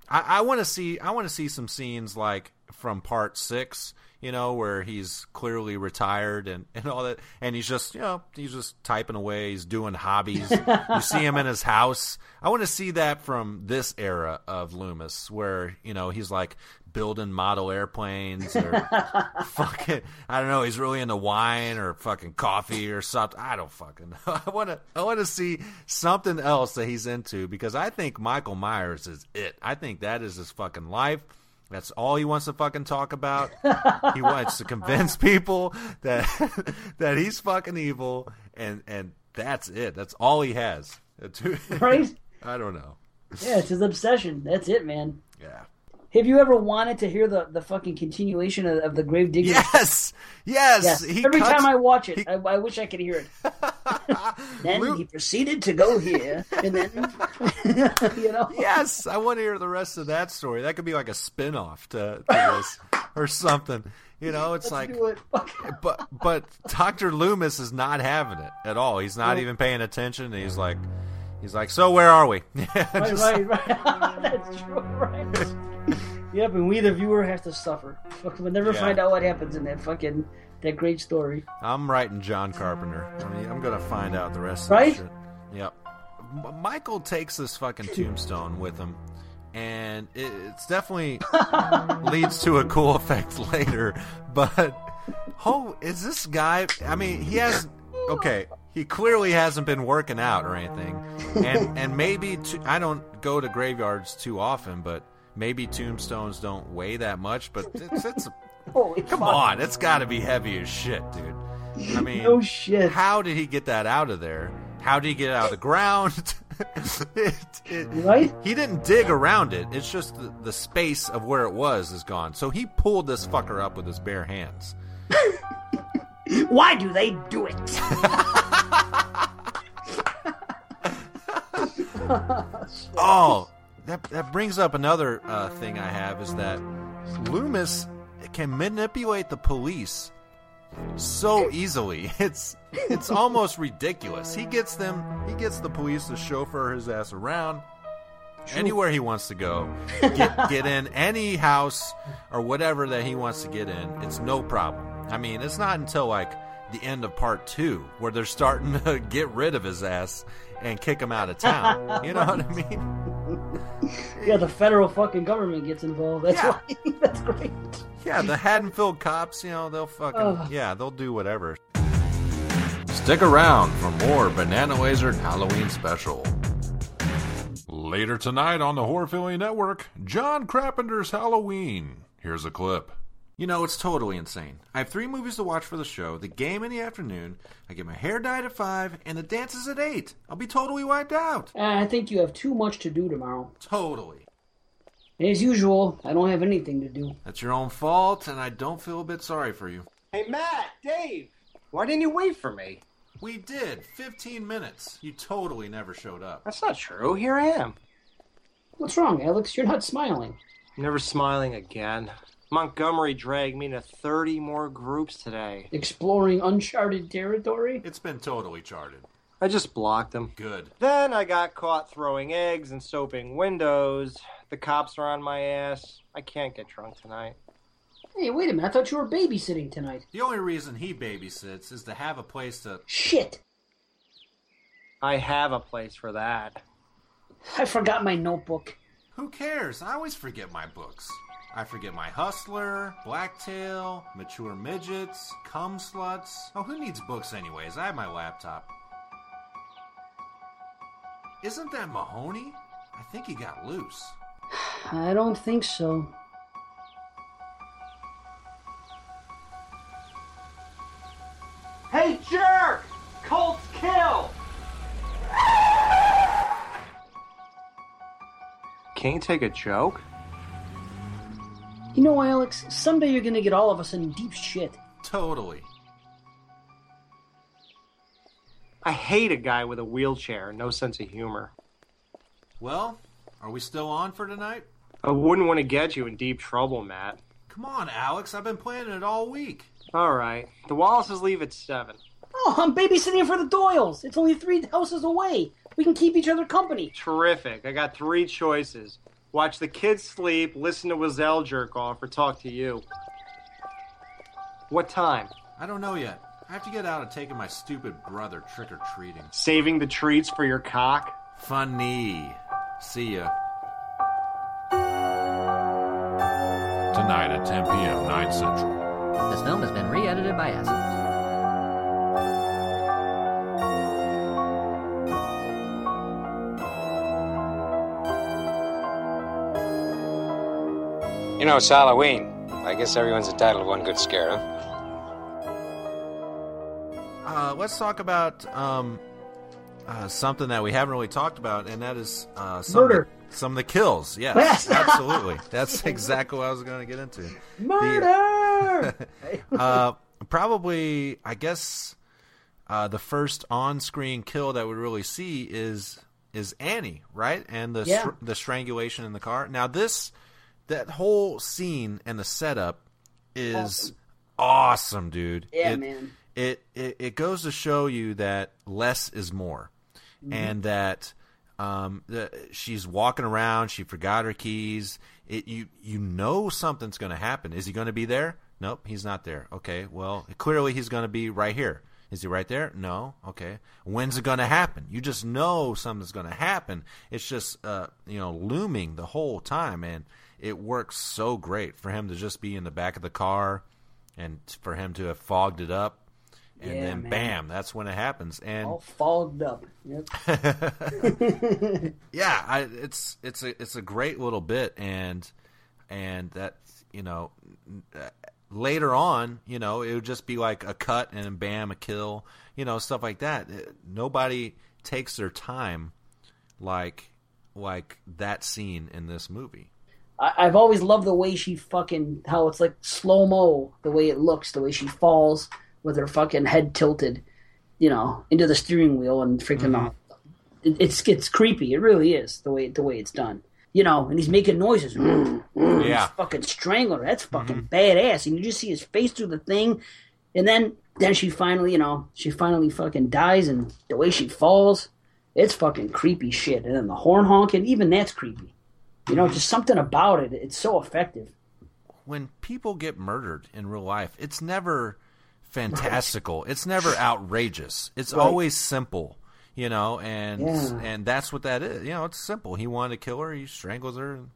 I, I want to see I want to see some scenes like from part six, you know, where he's clearly retired and, and all that, and he's just you know he's just typing away, he's doing hobbies. [LAUGHS] you see him in his house. I want to see that from this era of Loomis, where you know he's like building model airplanes or [LAUGHS] fucking I don't know, he's really into wine or fucking coffee or something. I don't fucking know. [LAUGHS] I want to I want to see something else that he's into because I think Michael Myers is it. I think that is his fucking life. That's all he wants to fucking talk about. [LAUGHS] he wants to convince people that [LAUGHS] that he's fucking evil and and that's it. That's all he has. [LAUGHS] Right? I don't know. Yeah, it's his obsession. That's it, man. Yeah. Have you ever wanted to hear the, the fucking continuation of, of the Grave Digger? Yes, yes. Yes. Every cuts- time I watch it, I, I wish I could hear it. [LAUGHS] then he proceeded to go here, and then [LAUGHS] you know. Yes, I want to hear the rest of that story. That could be like a spin-off to, to this [LAUGHS] or something. You know, it's Let's like it. but but Dr. Loomis is not having it at all. He's not No. even paying attention. He's like he's like, "So where are we?" Right, right, right. That's true, right. Yep, and we the viewer have to suffer. Fuck, We'll never Yeah. find out what happens in that fucking that great story. I'm writing John Carpenter. I mean, I'm gonna find out the rest Right? of the shit. Yep. M- Michael takes this fucking tombstone with him, and it, it's definitely [LAUGHS] leads to a cool effect [LAUGHS] later. But oh, is this guy? I mean, he has okay. He clearly hasn't been working out or anything, and and maybe to, I don't go to graveyards too often, but maybe tombstones don't weigh that much. But it's, it's [LAUGHS] Holy Come fuck. on, it's got to be heavy as shit, dude. I [LAUGHS] mean, No shit. How did he get that out of there? How did he get it out of the ground? [LAUGHS] It- it- Right? He didn't dig around it. It's just the, the space of where it was is gone. So he pulled this fucker up with his bare hands. Why do they do it? Oh, that that brings up another uh, thing I have is that Loomis can manipulate the police so easily. [LAUGHS] It's it's almost ridiculous. He gets them. He gets the police to chauffeur his ass around anywhere he wants to go. Get get in any house or whatever that he wants to get in. It's no problem. I mean, it's not until like the end of part two where they're starting [LAUGHS] to get rid of his ass and kick him out of town. [LAUGHS] You know what I mean? yeah, the federal fucking government gets involved. That's Yeah. [LAUGHS] why. That's great. Yeah, the Haddonfield cops, you know, they'll fucking Ugh. yeah, they'll do whatever. Stick around for more Banana Wizard Halloween special. Later tonight on the Horror Philly Network, John Carpenter's Halloween. Here's a clip. You know, it's totally insane. I have three movies to watch for the show, the game in the afternoon, I get my hair dyed at 5, and the dances at 8. I'll be totally wiped out. Uh, I think you have too much to do tomorrow. Totally. As usual, I don't have anything to do. That's your own fault, and I don't feel a bit sorry for you. Hey, Matt, Dave, why didn't you wait for me? We did. 15 minutes. You totally never showed up. That's not true. Here I am. What's wrong, Alex? You're not smiling. Never smiling again. Montgomery dragged me to 30 more groups today. Exploring uncharted territory? It's been totally charted. I just blocked them. Good. Then I got caught throwing eggs and soaping windows. The cops are on my ass. I can't get drunk tonight. Hey, wait a minute. I thought you were babysitting tonight. The only reason he babysits is to have a place to. Shit! I have a place for that. I forgot my notebook. Who cares? I always forget my books. I forget my Hustler, Blacktail, Mature Midgets, Cum Sluts. Oh, who needs books anyways? I have my laptop. Isn't that Mahoney? I think he got loose. [SIGHS] I don't think so. Hey, jerk! Colts kill! Can't you take a joke? You know, Alex, someday you're gonna get all of us in deep shit. Totally. I hate a guy with a wheelchair and no sense of humor. Well, are we still on for tonight? I wouldn't want to get you in deep trouble, Matt. Come on, Alex. I've been planning it all week. All right. The Wallaces leave at 7. Oh, I'm babysitting for the Doyles. It's only three houses away. We can keep each other company. Terrific. I got three choices. Watch the kids sleep, listen to Wazelle jerk off, or talk to you. What time? I don't know yet. I have to get out and taking my stupid brother trick or treating. Saving the treats for your cock? Funny. See ya. Tonight at 10 p.m., 9 Central. This film has been re edited by Essence. You know, it's Halloween. I guess everyone's entitled to one good scare, huh? Uh, let's talk about um, uh, something that we haven't really talked about, and that is uh, some Murder. Of some of the kills. Yes, Yes. [LAUGHS] absolutely. That's exactly what I was going to get into. Murder. [LAUGHS] uh, probably, I guess, uh, the first on-screen kill that we really see is is Annie, right? And the Yeah. str- the strangulation in the car. Now this that whole scene and the setup is awesome, Awesome. dude. Yeah, it, man. It, it it goes to show you that less is more, Mhm. and that um, the, she's walking around. She forgot her keys. It you you know something's going to happen. Is he going to be there? Nope, he's not there. Okay, well clearly he's going to be right here. Is he right there? No. Okay. When's it going to happen? You just know something's going to happen. It's just uh, you know looming the whole time, and it works so great for him to just be in the back of the car, and for him to have fogged it up, and Yeah, then man. bam, that's when it happens. And All fogged up. Yep. [LAUGHS] yeah, I, it's it's a it's a great little bit, and and that you know uh, later on, you know, it would just be like a cut and bam, a kill, you know, stuff like that. Nobody takes their time like like that scene in this movie. I, I've always loved the way she fucking how it's like slow mo, the way it looks, the way she falls with her fucking head tilted, you know, into the steering wheel and freaking Mhm. off. It, it's it's creepy. It really is the way the way it's done. You know, and he's making noises. Mm, mm, Yeah. he's fucking strangling her. That's fucking badass. And you just see his face through the thing, and then then she finally, you know, she finally fucking dies, and the way she falls, it's fucking creepy shit. And then the horn honking, even that's creepy. You know, just something about it. It's so effective. when people get murdered in real life, it's never fantastical. It's never outrageous. It's Right. always simple, you know, and Yeah. and that's what that is. You know, it's simple. He wanted to kill her, he strangles her, and,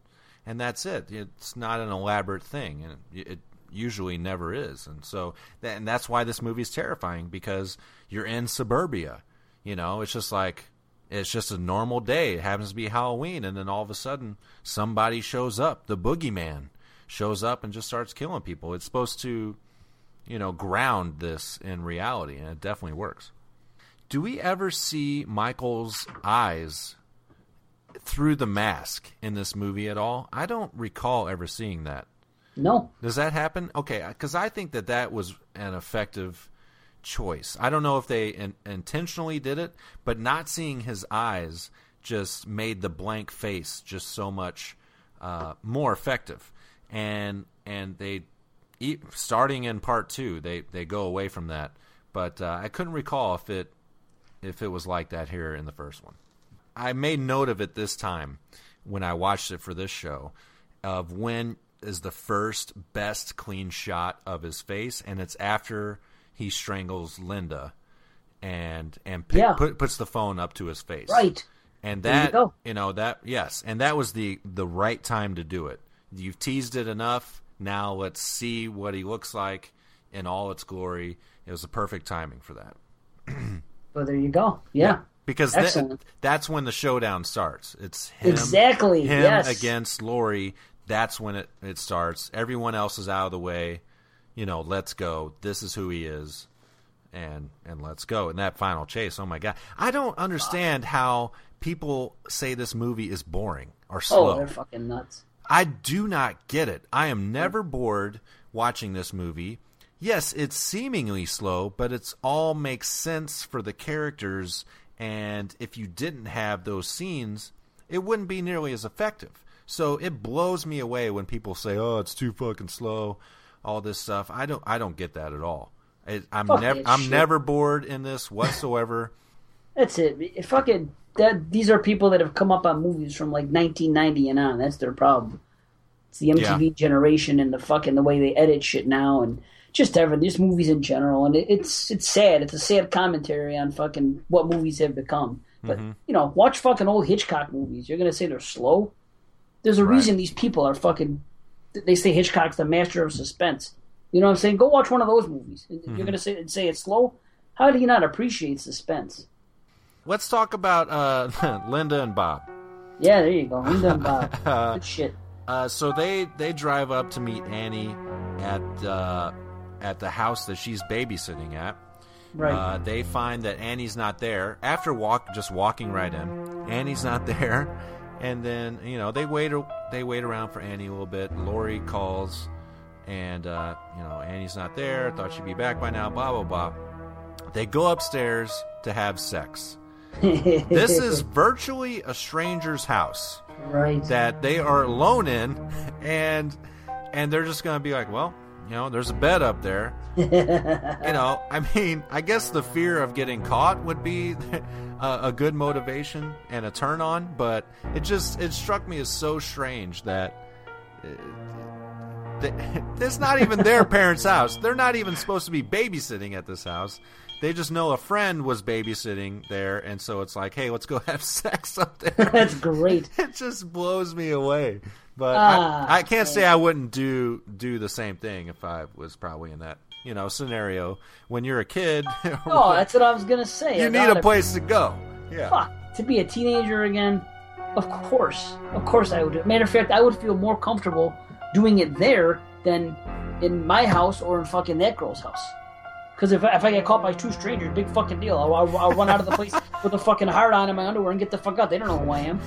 and that's it. It's not an elaborate thing, and it, it usually never is. And so, that, and that's why this movie is terrifying because you're in suburbia. You know, it's just like it's just a normal day. It happens to be Halloween, and then all of a sudden, somebody shows up. The boogeyman shows up and just starts killing people. It's supposed to, you know, ground this in reality, and it definitely works. Do we ever see Michael's eyes through the mask in this movie at all? I don't recall ever seeing that. No. Does that happen? Okay, because I think that that was an effective choice. I don't know if they in- intentionally did it, but not seeing his eyes just made the blank face just so much uh, more effective. And and they starting in part two, they they go away from that. But uh, I couldn't recall if it if it was like that here in the first one. I made note of it this time when I watched it for this show of when is the first best clean shot of his face, and it's after he strangles Linda and and pick, Yeah. put, puts the phone up to his face. Right. And There you that you know that yes, and that was the the right time to do it. You've teased it enough. Now let's see what he looks like in all its glory. It was the perfect timing for that. [CLEARS THROAT] But there you go. Yeah. Because th- that's when the showdown starts. It's him, Exactly, him yes. against Laurie. That's when it, it starts. Everyone else is out of the way. You know, let's go. This is who he is, and and let's go. And that final chase. Oh my god, I don't understand how people say this movie is boring or oh, slow. Oh, they're fucking nuts. I do not get it. I am hmm. never bored watching this movie. Yes, it's seemingly slow, but it's all makes sense for the characters and if you didn't have those scenes, it wouldn't be nearly as effective. So it blows me away when people say, "Oh, it's too fucking slow." All this stuff. I don't I don't get that at all. It, I'm never I'm shit. never bored in this whatsoever. That's it. It fucking that these are people that have come up on movies from like 1990 and on. That's their problem. It's the MTV generation and the fucking the way they edit shit now and just everything. Just movies in general, and it, it's it's sad. It's a sad commentary on fucking what movies have become. But Mhm. you know, watch fucking old Hitchcock movies. You're gonna say they're slow. There's a reason these people are fucking. They say Hitchcock's the master of suspense. You know what I'm saying? Go watch one of those movies. And Mhm. You're gonna say say it's slow. How do you not appreciate suspense? Let's talk about uh, [LAUGHS] Linda and Bob. Yeah, there you go. Linda and Bob. [LAUGHS] Good shit. Uh, so they they drive up to meet Annie at uh, at the house that she's babysitting at. Right. Uh, they find that Annie's not there after walk just walking right in. Annie's not [LAUGHS] there, And then you know they wait they wait around for Annie a little bit. Laurie calls, and uh, you know Annie's not there. Thought she'd be back by now. Blah blah blah. They go upstairs to have sex. [LAUGHS] this is virtually a stranger's house right that they are alone in, [LAUGHS] and and they're just gonna be like, well, you know, there's a bed up there. you know, [LAUGHS] I mean, I guess the fear of getting caught would be [LAUGHS] a, a good motivation and a turn on, but it just it struck me as so strange that. Uh, [LAUGHS] not even their parents' house. They're not even supposed to be babysitting at this house. They just know a friend was babysitting there, and so it's like, hey, let's go have sex up there. That's great. it just blows me away. But Ah, I, I can't say I wouldn't do do the same thing if I was probably in that you know scenario. When you're a kid, [LAUGHS] Oh, that's what I was gonna say. you I need a place to go. Yeah. Fuck, to be a teenager again? Of course. Of course I would. Matter of fact, I would feel more comfortable doing it there than in my house or in fucking that girl's house. Because if, I- if I get caught by two strangers, big fucking deal. I'll, I'll, I'll run out of the place [LAUGHS] with a fucking hard on in my underwear and get the fuck out. They don't know who I am.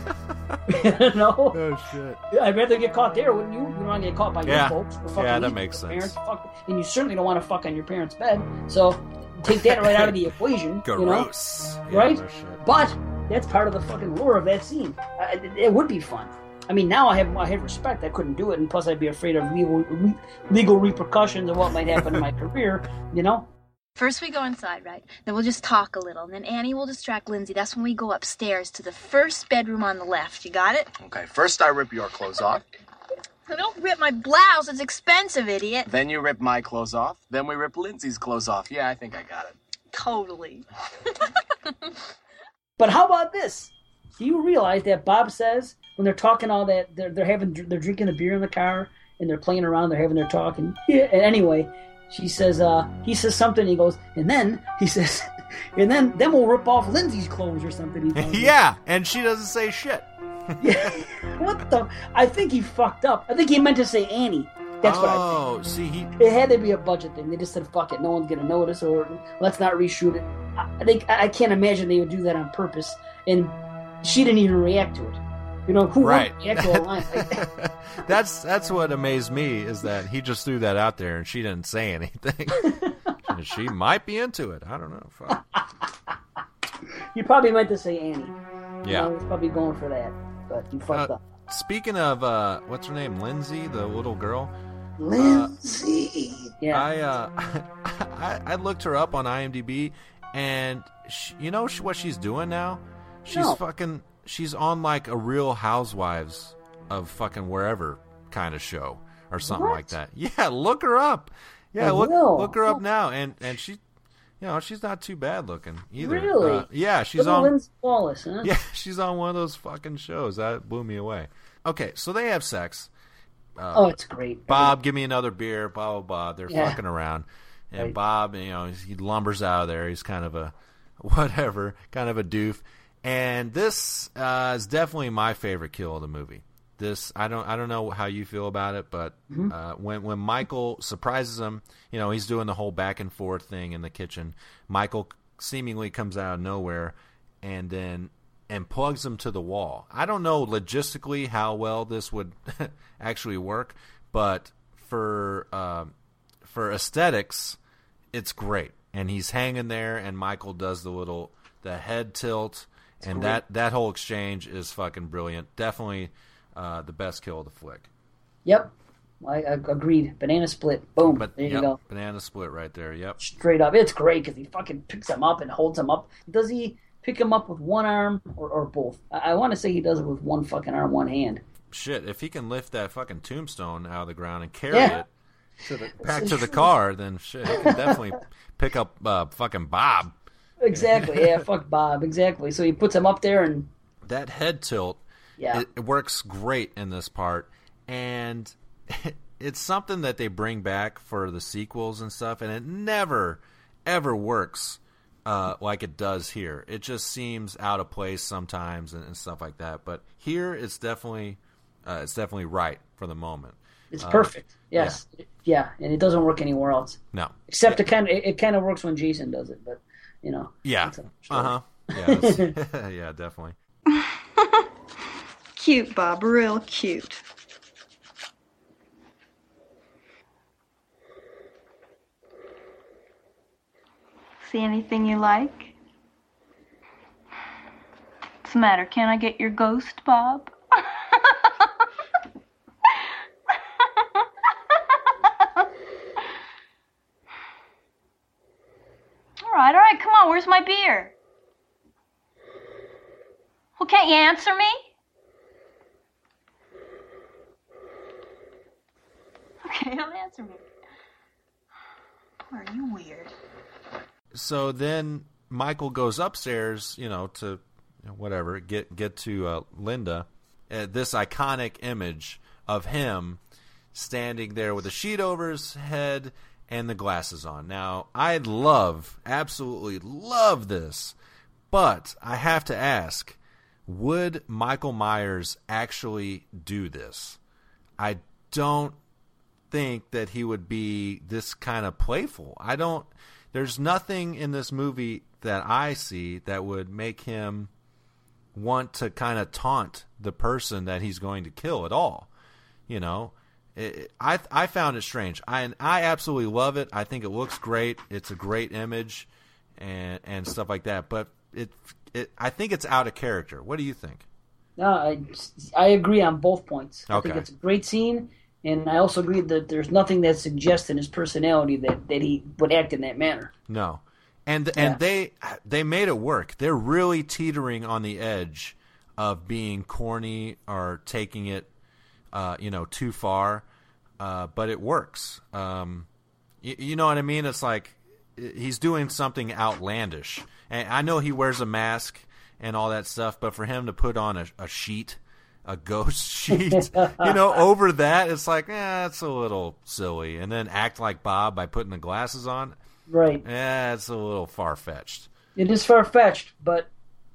[LAUGHS] you know? [LAUGHS] Oh shit. I'd rather get caught there, wouldn't you? You don't want to get caught by Yeah. your folks. Yeah, that makes sense. Parents, fuck, and you certainly don't want to fuck on your parents' bed. So take that right out of the equation. You know? Gross. Yeah, right? no. But that's part of the fucking lore of that scene. Uh, it, it would be fun. I mean, now I have I have respect. I couldn't do it, and plus I'd be afraid of legal legal repercussions of what might happen in my career. You know. First, we go inside, right? Then we'll just talk a little. And then Annie will distract Lindsey. That's when we go upstairs to the first bedroom on the left. You got it? Okay, first I rip your clothes off, So don't rip my blouse. It's expensive, idiot. then you rip my clothes off, then we rip Lindsey's clothes off. Yeah, I think I got it. Totally. [LAUGHS] But how about this? Do you realize that Bob says when they're talking all that they're they're having they're drinking the beer in the car and they're playing around, they're having their talk and yeah. And anyway, she says uh he says something. He goes and then he says [LAUGHS] and then then we'll rip off Lindsey's clothes or something. [LAUGHS] Yeah, and she doesn't say shit. [LAUGHS] yeah, What the? I think he fucked up. I think he meant to say Annie. That's what I think. Oh, see, he It had to be a budget thing. They just said, "Fuck it, no one's gonna notice," or "Let's not reshoot it." I think I can't imagine they would do that on purpose. And she didn't even react to it. You know, who Right. would react to line like that? [LAUGHS] that's that's what amazed me is that he just threw that out there and she didn't say anything. [LAUGHS] she might be into it. I don't know. Fuck. [LAUGHS] You probably meant to say Annie. You Yeah. know, he was probably going for that, but you fucked Uh, up. Speaking of uh, what's her name, Lindsey, the little girl. Lindsey. yeah. I uh, I, I looked her up on IMDb, and she, you know what she's doing now? She's No. fucking. She's on like a Real Housewives of fucking wherever kind of show or something What? like that. [LAUGHS] Yeah, look her up. Yeah, I look will. look her up now, and and she, you know, she's not too bad looking either. Really? Uh, yeah, she's Little on. Lindsey Wallace, huh? [LAUGHS] Yeah, she's on one of those fucking shows. That blew me away. Okay, so they have sex. Uh, Oh, it's great. Bob, give me another beer. Blah blah blah. They're Yeah. fucking around, and Right. Bob, you know, he lumbers out of there. He's kind of a [LAUGHS] whatever, kind of a doof. And this uh, is definitely my favorite kill of the movie. This I don't I don't know how you feel about it, but Mhm. uh, when when Michael surprises him, you know, he's doing the whole back and forth thing in the kitchen. Michael seemingly comes out of nowhere and then and plugs him to the wall. I don't know logistically how well this would [LAUGHS] actually work, but for um, for aesthetics, it's great. And he's hanging there, and Michael does the little the head tilt, and that that whole exchange is fucking brilliant. Definitely uh, the best kill of the flick. Yep. I, I agreed. Banana split. Boom. But there you yep, go. banana split right there. Yep. Straight up. It's great because he fucking picks him up and holds him up. Does he pick him up with one arm or, or both? I, I want to say he does it with one fucking arm, one hand. Shit, if he can lift that fucking tombstone out of the ground and carry Yeah. it to the, back to the car, then shit, he can definitely [LAUGHS] pick up uh, fucking Bob. Exactly. Yeah, fuck Bob. Exactly. So he puts him up there and That head tilt, Yeah. it, it works great in this part, and [LAUGHS] it's something that they bring back for the sequels and stuff, and it never, ever works uh, like it does here. It just seems out of place sometimes and, and stuff like that. But here, it's definitely, uh, it's definitely right for the moment. it's Uh, perfect. Yes. Yeah. and it doesn't work anywhere else. No. Except it kind of it, it kind of works when Jason does it, but you know. Yeah. that's a- Uh huh. Yeah. [LAUGHS] yeah. Definitely. [LAUGHS] cute, Bob. Real cute. See anything you like? What's the matter? Can I get your ghost, Bob? All right, come on. Where's my beer? Well, can't you answer me? [LAUGHS] Okay, don't answer me. Are you weird? So then Michael goes upstairs, you know, to whatever get get to uh, Linda. Uh, this iconic image of him standing there with a sheet over his head and the glasses on. Now, I'd love, absolutely love this, but I have to ask: Would Michael Myers actually do this? I don't think that he would be this kind of playful. I don't. There's nothing in this movie that I see that would make him want to kind of taunt the person that he's going to kill at all. You know, it, I I found it strange. I I absolutely love it. I think it looks great. It's a great image, and and stuff like that. But it it I think it's out of character. What do you think? No, I, I agree on both points. Okay. I think it's a great scene, and I also agree that there's nothing that suggests in his personality that, that he would act in that manner. No, and Yeah. and they they made it work. They're really teetering on the edge of being corny or taking it, uh, you know, too far. Uh, but it works. Um, you, you know what I mean? It's like he's doing something outlandish, and I know he wears a mask and all that stuff. But for him to put on a, a sheet, a ghost [LAUGHS] sheet, you know, [LAUGHS] over that, it's like, eh, it's a little silly. And then act like Bob by putting the glasses on. Right. Yeah, it's a little far fetched. It is far fetched, but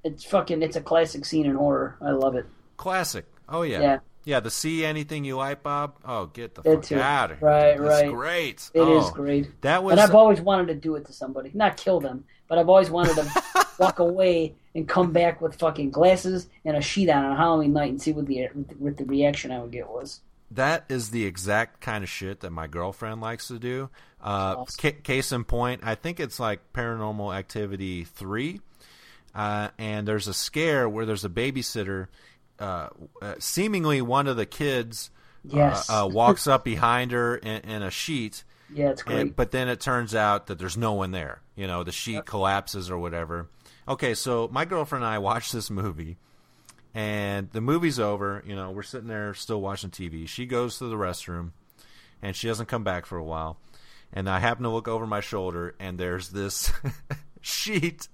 it's fucking it's a classic scene in horror. I love it. Classic. Oh yeah. Yeah. Yeah, the see anything you like, Bob. Oh, get the That fuck out of here. Right, That's right. great. It is Oh, great. That was And I've always wanted to do it to somebody, not kill them, but I've always wanted to [LAUGHS] walk away and come back with fucking glasses and a sheet on on Halloween night and see what the what the reaction I would get was. that is the exact kind of shit that my girlfriend likes to do. Uh, ca- case in point, I think it's like Paranormal Activity three, uh, and there's a scare where there's a babysitter. Uh, uh, seemingly, one of the kids Yes. uh, uh, walks up behind her in, in a sheet. Yeah, it's great. And, but then it turns out that there's no one there. You know, the sheet collapses or whatever. Okay, so my girlfriend and I watched this movie, and the movie's over. You know, we're sitting there still watching TV. She goes to the restroom, and she doesn't come back for a while. And I happen to look over my shoulder, and there's this [LAUGHS] sheet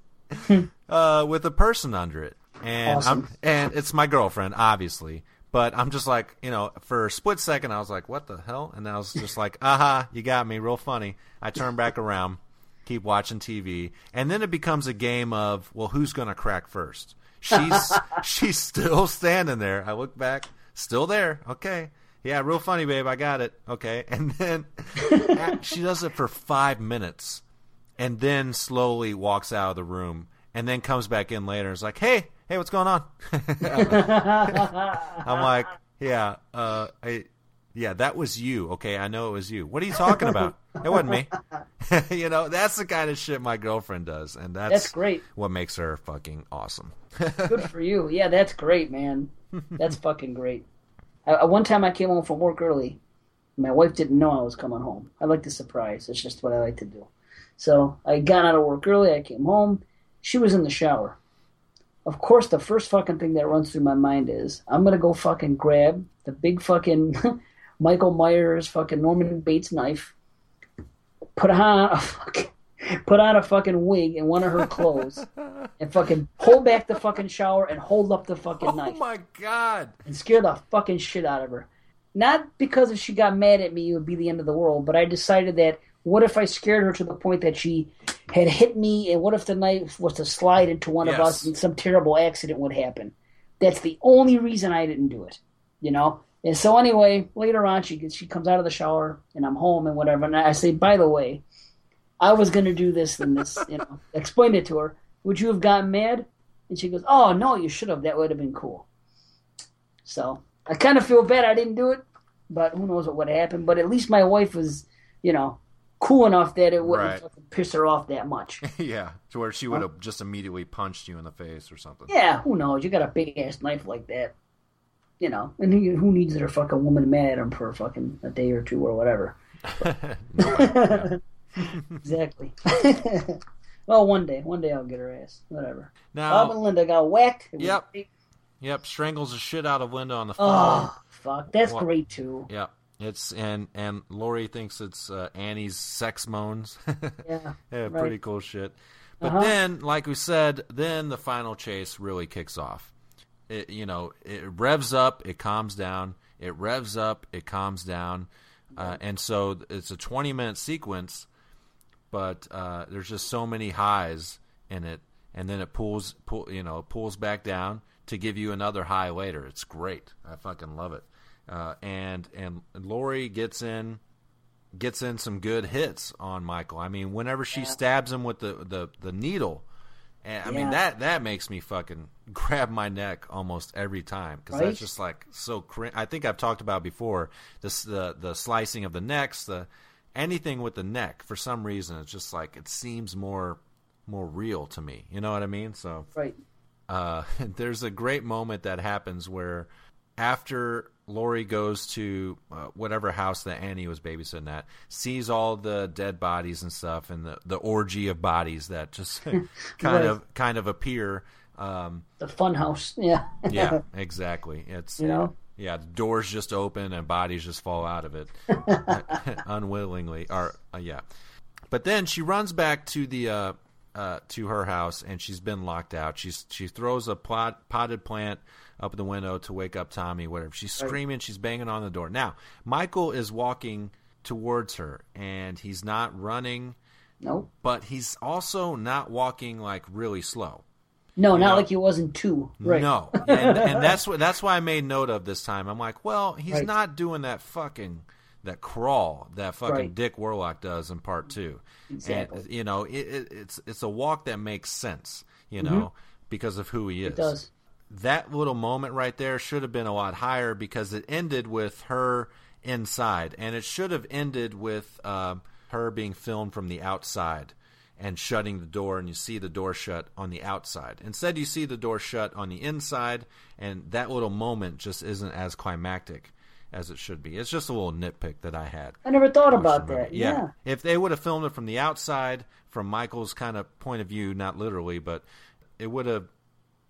uh, with a person under it, and Awesome. I'm and it's my girlfriend, obviously. But I'm just like, you know, for a split second, I was like, "What the hell?" And I was just like, "Aha, you got me, real funny." I turn back around, keep watching TV, and then it becomes a game of, well, who's going to crack first? She's [LAUGHS] she's still standing there. I look back, still there. Okay, yeah, real funny, babe. I got it. Okay, [LAUGHS] and then she does it for five minutes, and then slowly walks out of the room, and then comes back in later. and is like, "Hey, hey, what's going on?" [LAUGHS] I'm like, "Yeah, uh, I, yeah, that was you. Okay, I know it was you. What are you talking about? it wasn't me. [LAUGHS] you know, that's the kind of shit my girlfriend does, and that's, That's great. What makes her fucking awesome. [LAUGHS] Good for you. Yeah, that's great, man. That's fucking great. Uh, one time I came home from work early. My wife didn't know I was coming home. I like to surprise. It's just what I like to do. So I got out of work early. I came home. She was in the shower. Of course, the first fucking thing that runs through my mind is I'm gonna go fucking grab the big fucking [LAUGHS] Michael Myers fucking Norman Bates knife, put on a [LAUGHS] fucking put on a fucking wig and one of her clothes, [LAUGHS] and fucking pull back the fucking shower and hold up the fucking oh knife. Oh my god! And scare the fucking shit out of her. Not because if she got mad at me, it would be the end of the world, but I decided that what if I scared her to the point that she had hit me, and what if the knife was to slide into one of us and some terrible accident would happen? That's the only reason I didn't do it, you know. And so anyway, later on, she gets, she comes out of the shower, and I'm home and whatever, and I say, by the way, I was going to do this and this, you know, [LAUGHS] explained it to her. Would you have gotten mad? And she goes, Oh no, you should have. That would have been cool. So I kind of feel bad I didn't do it, but who knows what would happen. But at least my wife was, you know, cool enough that it wouldn't Right. piss her off that much. [LAUGHS] yeah, to where she would have just immediately punched you in the face or something. Yeah, who knows? You got a big ass knife like that, you know. And who, who needs their fucking woman mad at him for fucking a day or two or whatever? [LAUGHS] [LAUGHS] exactly. well, one day, one day I'll get her ass. Whatever. Now- Bob and Linda got whacked. Yep. Yep, strangles the shit out of Linda on the ah, phone. Oh fuck, that's Well, great too. Yep. It's and and Laurie thinks it's uh, Annie's sex moans. [LAUGHS] Yeah, yeah, right. pretty cool shit. But Uh-huh. then, like we said, then the final chase really kicks off. It you know it revs up, it calms down. It revs up, it calms down, uh, and so it's a twenty minute sequence. But uh, there's just so many highs in it, and then it pulls pull you know pulls back down to give you another high later. It's great. I fucking love it. Uh, and and Laurie gets in gets in some good hits on Michael. I mean, whenever she stabs him with the the, the needle, and I mean that that makes me fucking [LAUGHS] grab my neck almost every time because Right? that's just like so. Cr- I think I've talked about before this the the slicing of the necks, the anything with the neck. For some reason, it's just like it seems more more real to me. You know what I mean? So Right. uh, [LAUGHS] there's a great moment that happens where after Laurie goes to uh, whatever house that Annie was babysitting at, sees all the dead bodies and stuff, and the, the orgy of bodies that just [LAUGHS] kind Right. of kind of appear. Um, The fun house. Yeah. yeah, [LAUGHS] exactly. It's You know? yeah, the doors just open and bodies just fall out of it [LAUGHS] unwillingly. Or uh, yeah, but then she runs back to the uh, uh, to her house and she's been locked out. She's she throws a pot, potted plant up the window to wake up Tommy. Whatever. She's screaming. She's banging on the door. Now Michael is walking towards her and he's not running. Nope. But he's also not walking like really slow. No, not No. like he wasn't two. Right. No, [LAUGHS] and, and that's what that's why I made note of this time. I'm like, well, he's Right. not doing that fucking that crawl that fucking Right. Dick Warlock does in part two. Exactly. And, you know, it, it, it's it's a walk that makes sense. You know, because of who he is. Mm-hmm. It does. That little moment right there should have been a lot higher because it ended with her inside, and it should have ended with um, her being filmed from the outside and shutting the door, and you see the door shut on the outside. Instead, you see the door shut on the inside, and that little moment just isn't as climactic as it should be. It's just a little nitpick that I had. I never thought about that. Yeah. If they would have filmed it from the outside, from Michael's kind of point of view, not literally, but it would have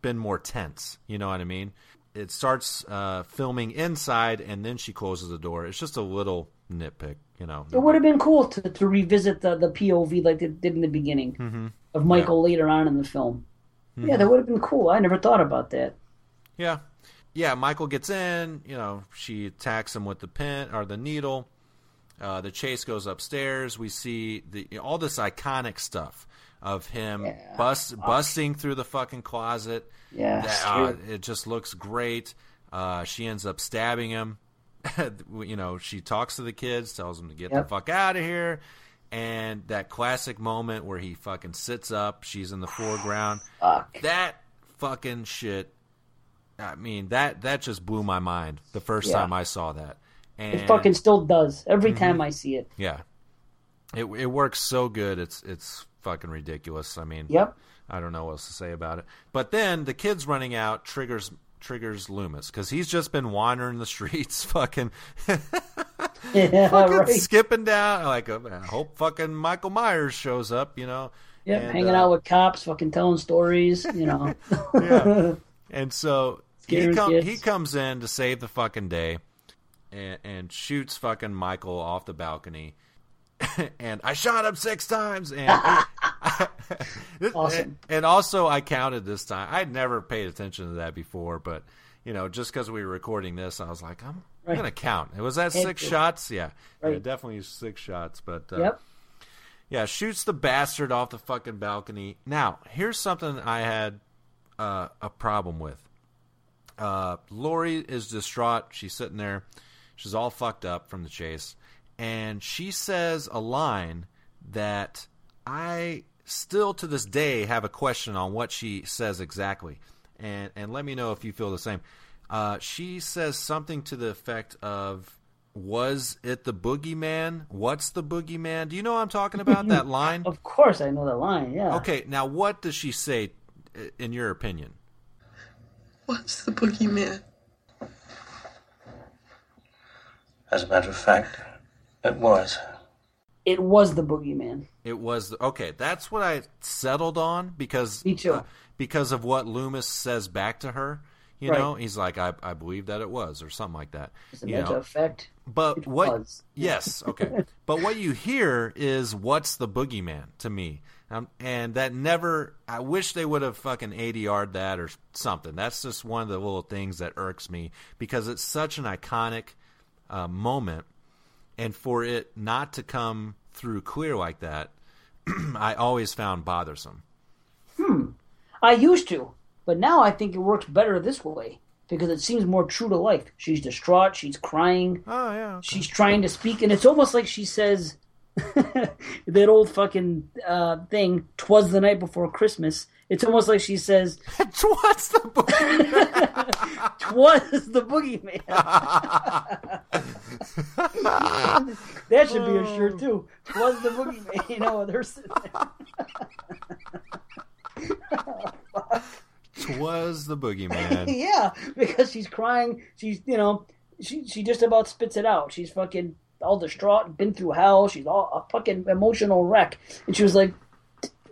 been more tense. You know what I mean? It starts uh, filming inside, and then she closes the door. It's just a little nitpick, you know. It would have been cool to, to revisit the, the POV like they did in the beginning Mhm. of Michael later on in the film. Yeah, Mhm. that would have been cool. I never thought about that. Yeah. Yeah, Michael gets in, you know, she attacks him with the pin or the needle. Uh, the chase goes upstairs. We see the all this iconic stuff of him bust, busting through the fucking closet. Yeah, That, uh, it just looks great. Uh, she ends up stabbing him. [LAUGHS] you know, she talks to the kids, tells them to get Yep. the fuck out of here. And that classic moment where he fucking sits up, she's in the foreground. [SIGHS] Fuck. That fucking shit. I mean, that that just blew my mind the first Yeah. time I saw that. And It fucking still does every Mhm. time I see it. yeah, it it works so good. It's it's fucking ridiculous. I mean, Yep. I don't know what else to say about it. But then the kids running out triggers triggers Loomis because he's just been wandering the [LAUGHS] streets, fucking, Yeah, [LAUGHS] fucking right. skipping down. Like, uh, I hope fucking Michael Myers shows up. You know. Yeah, hanging uh, out with cops, fucking telling stories. You know. [LAUGHS] yeah. And so he, com- he comes in to save the fucking day and, and shoots fucking Michael off the balcony. [LAUGHS] and I shot him six times. And, [LAUGHS] [LAUGHS] Awesome. and, also, I counted this time. I'd never paid attention to that before, but, you know, just because we were recording this, I was like, I'm, Right. going to count. It Was that six to. shots? Yeah. yeah. Right. Definitely six shots. But, uh, Yep. yeah, shoots the bastard off the fucking balcony. Now, here's something I had uh, a problem with. Uh, Laurie is distraught. She's sitting there. She's all fucked up from the chase. And she says a line that I still to this day have a question on what she says exactly. And, and let me know if you feel the same. Uh, she says something to the effect of, "Was it the boogeyman? What's the boogeyman?" Do you know what I'm talking about? that [LAUGHS] line. Of course, I know that line. Yeah. Okay, now what does she say, in your opinion? What's the boogeyman? As a matter of fact, it was. It was the boogeyman. It was the, okay. That's what I settled on because Me too. uh, because of what Loomis says back to her. You Right. know, he's like, I, I believe that it was, or something like that. As a you know. of fact, But it what? was. [LAUGHS] Yes, okay. but what you hear is what's the boogeyman to me, um, and that never. I wish they would have fucking ADR'd that or something. That's just one of the little things that irks me because it's such an iconic uh, moment, and for it not to come through clear like that, [CLEARS THROAT] I always found bothersome. Hmm. I used to, but now I think it works better this way because it seems more true to life. She's distraught. She's crying. Oh yeah. She's trying to speak, and it's almost like she says [LAUGHS] that old fucking uh, thing. Twas the night before Christmas. It's almost like she says, [LAUGHS] "Twas the boogeyman." [LAUGHS] Twas the boogeyman. [LAUGHS] that should be a shirt too. Twas the boogeyman. You know, they're sitting Twas the boogeyman. yeah, because she's crying. She's you know she she just about spits it out. She's fucking all distraught, been through hell. She's all a fucking emotional wreck, and she was like,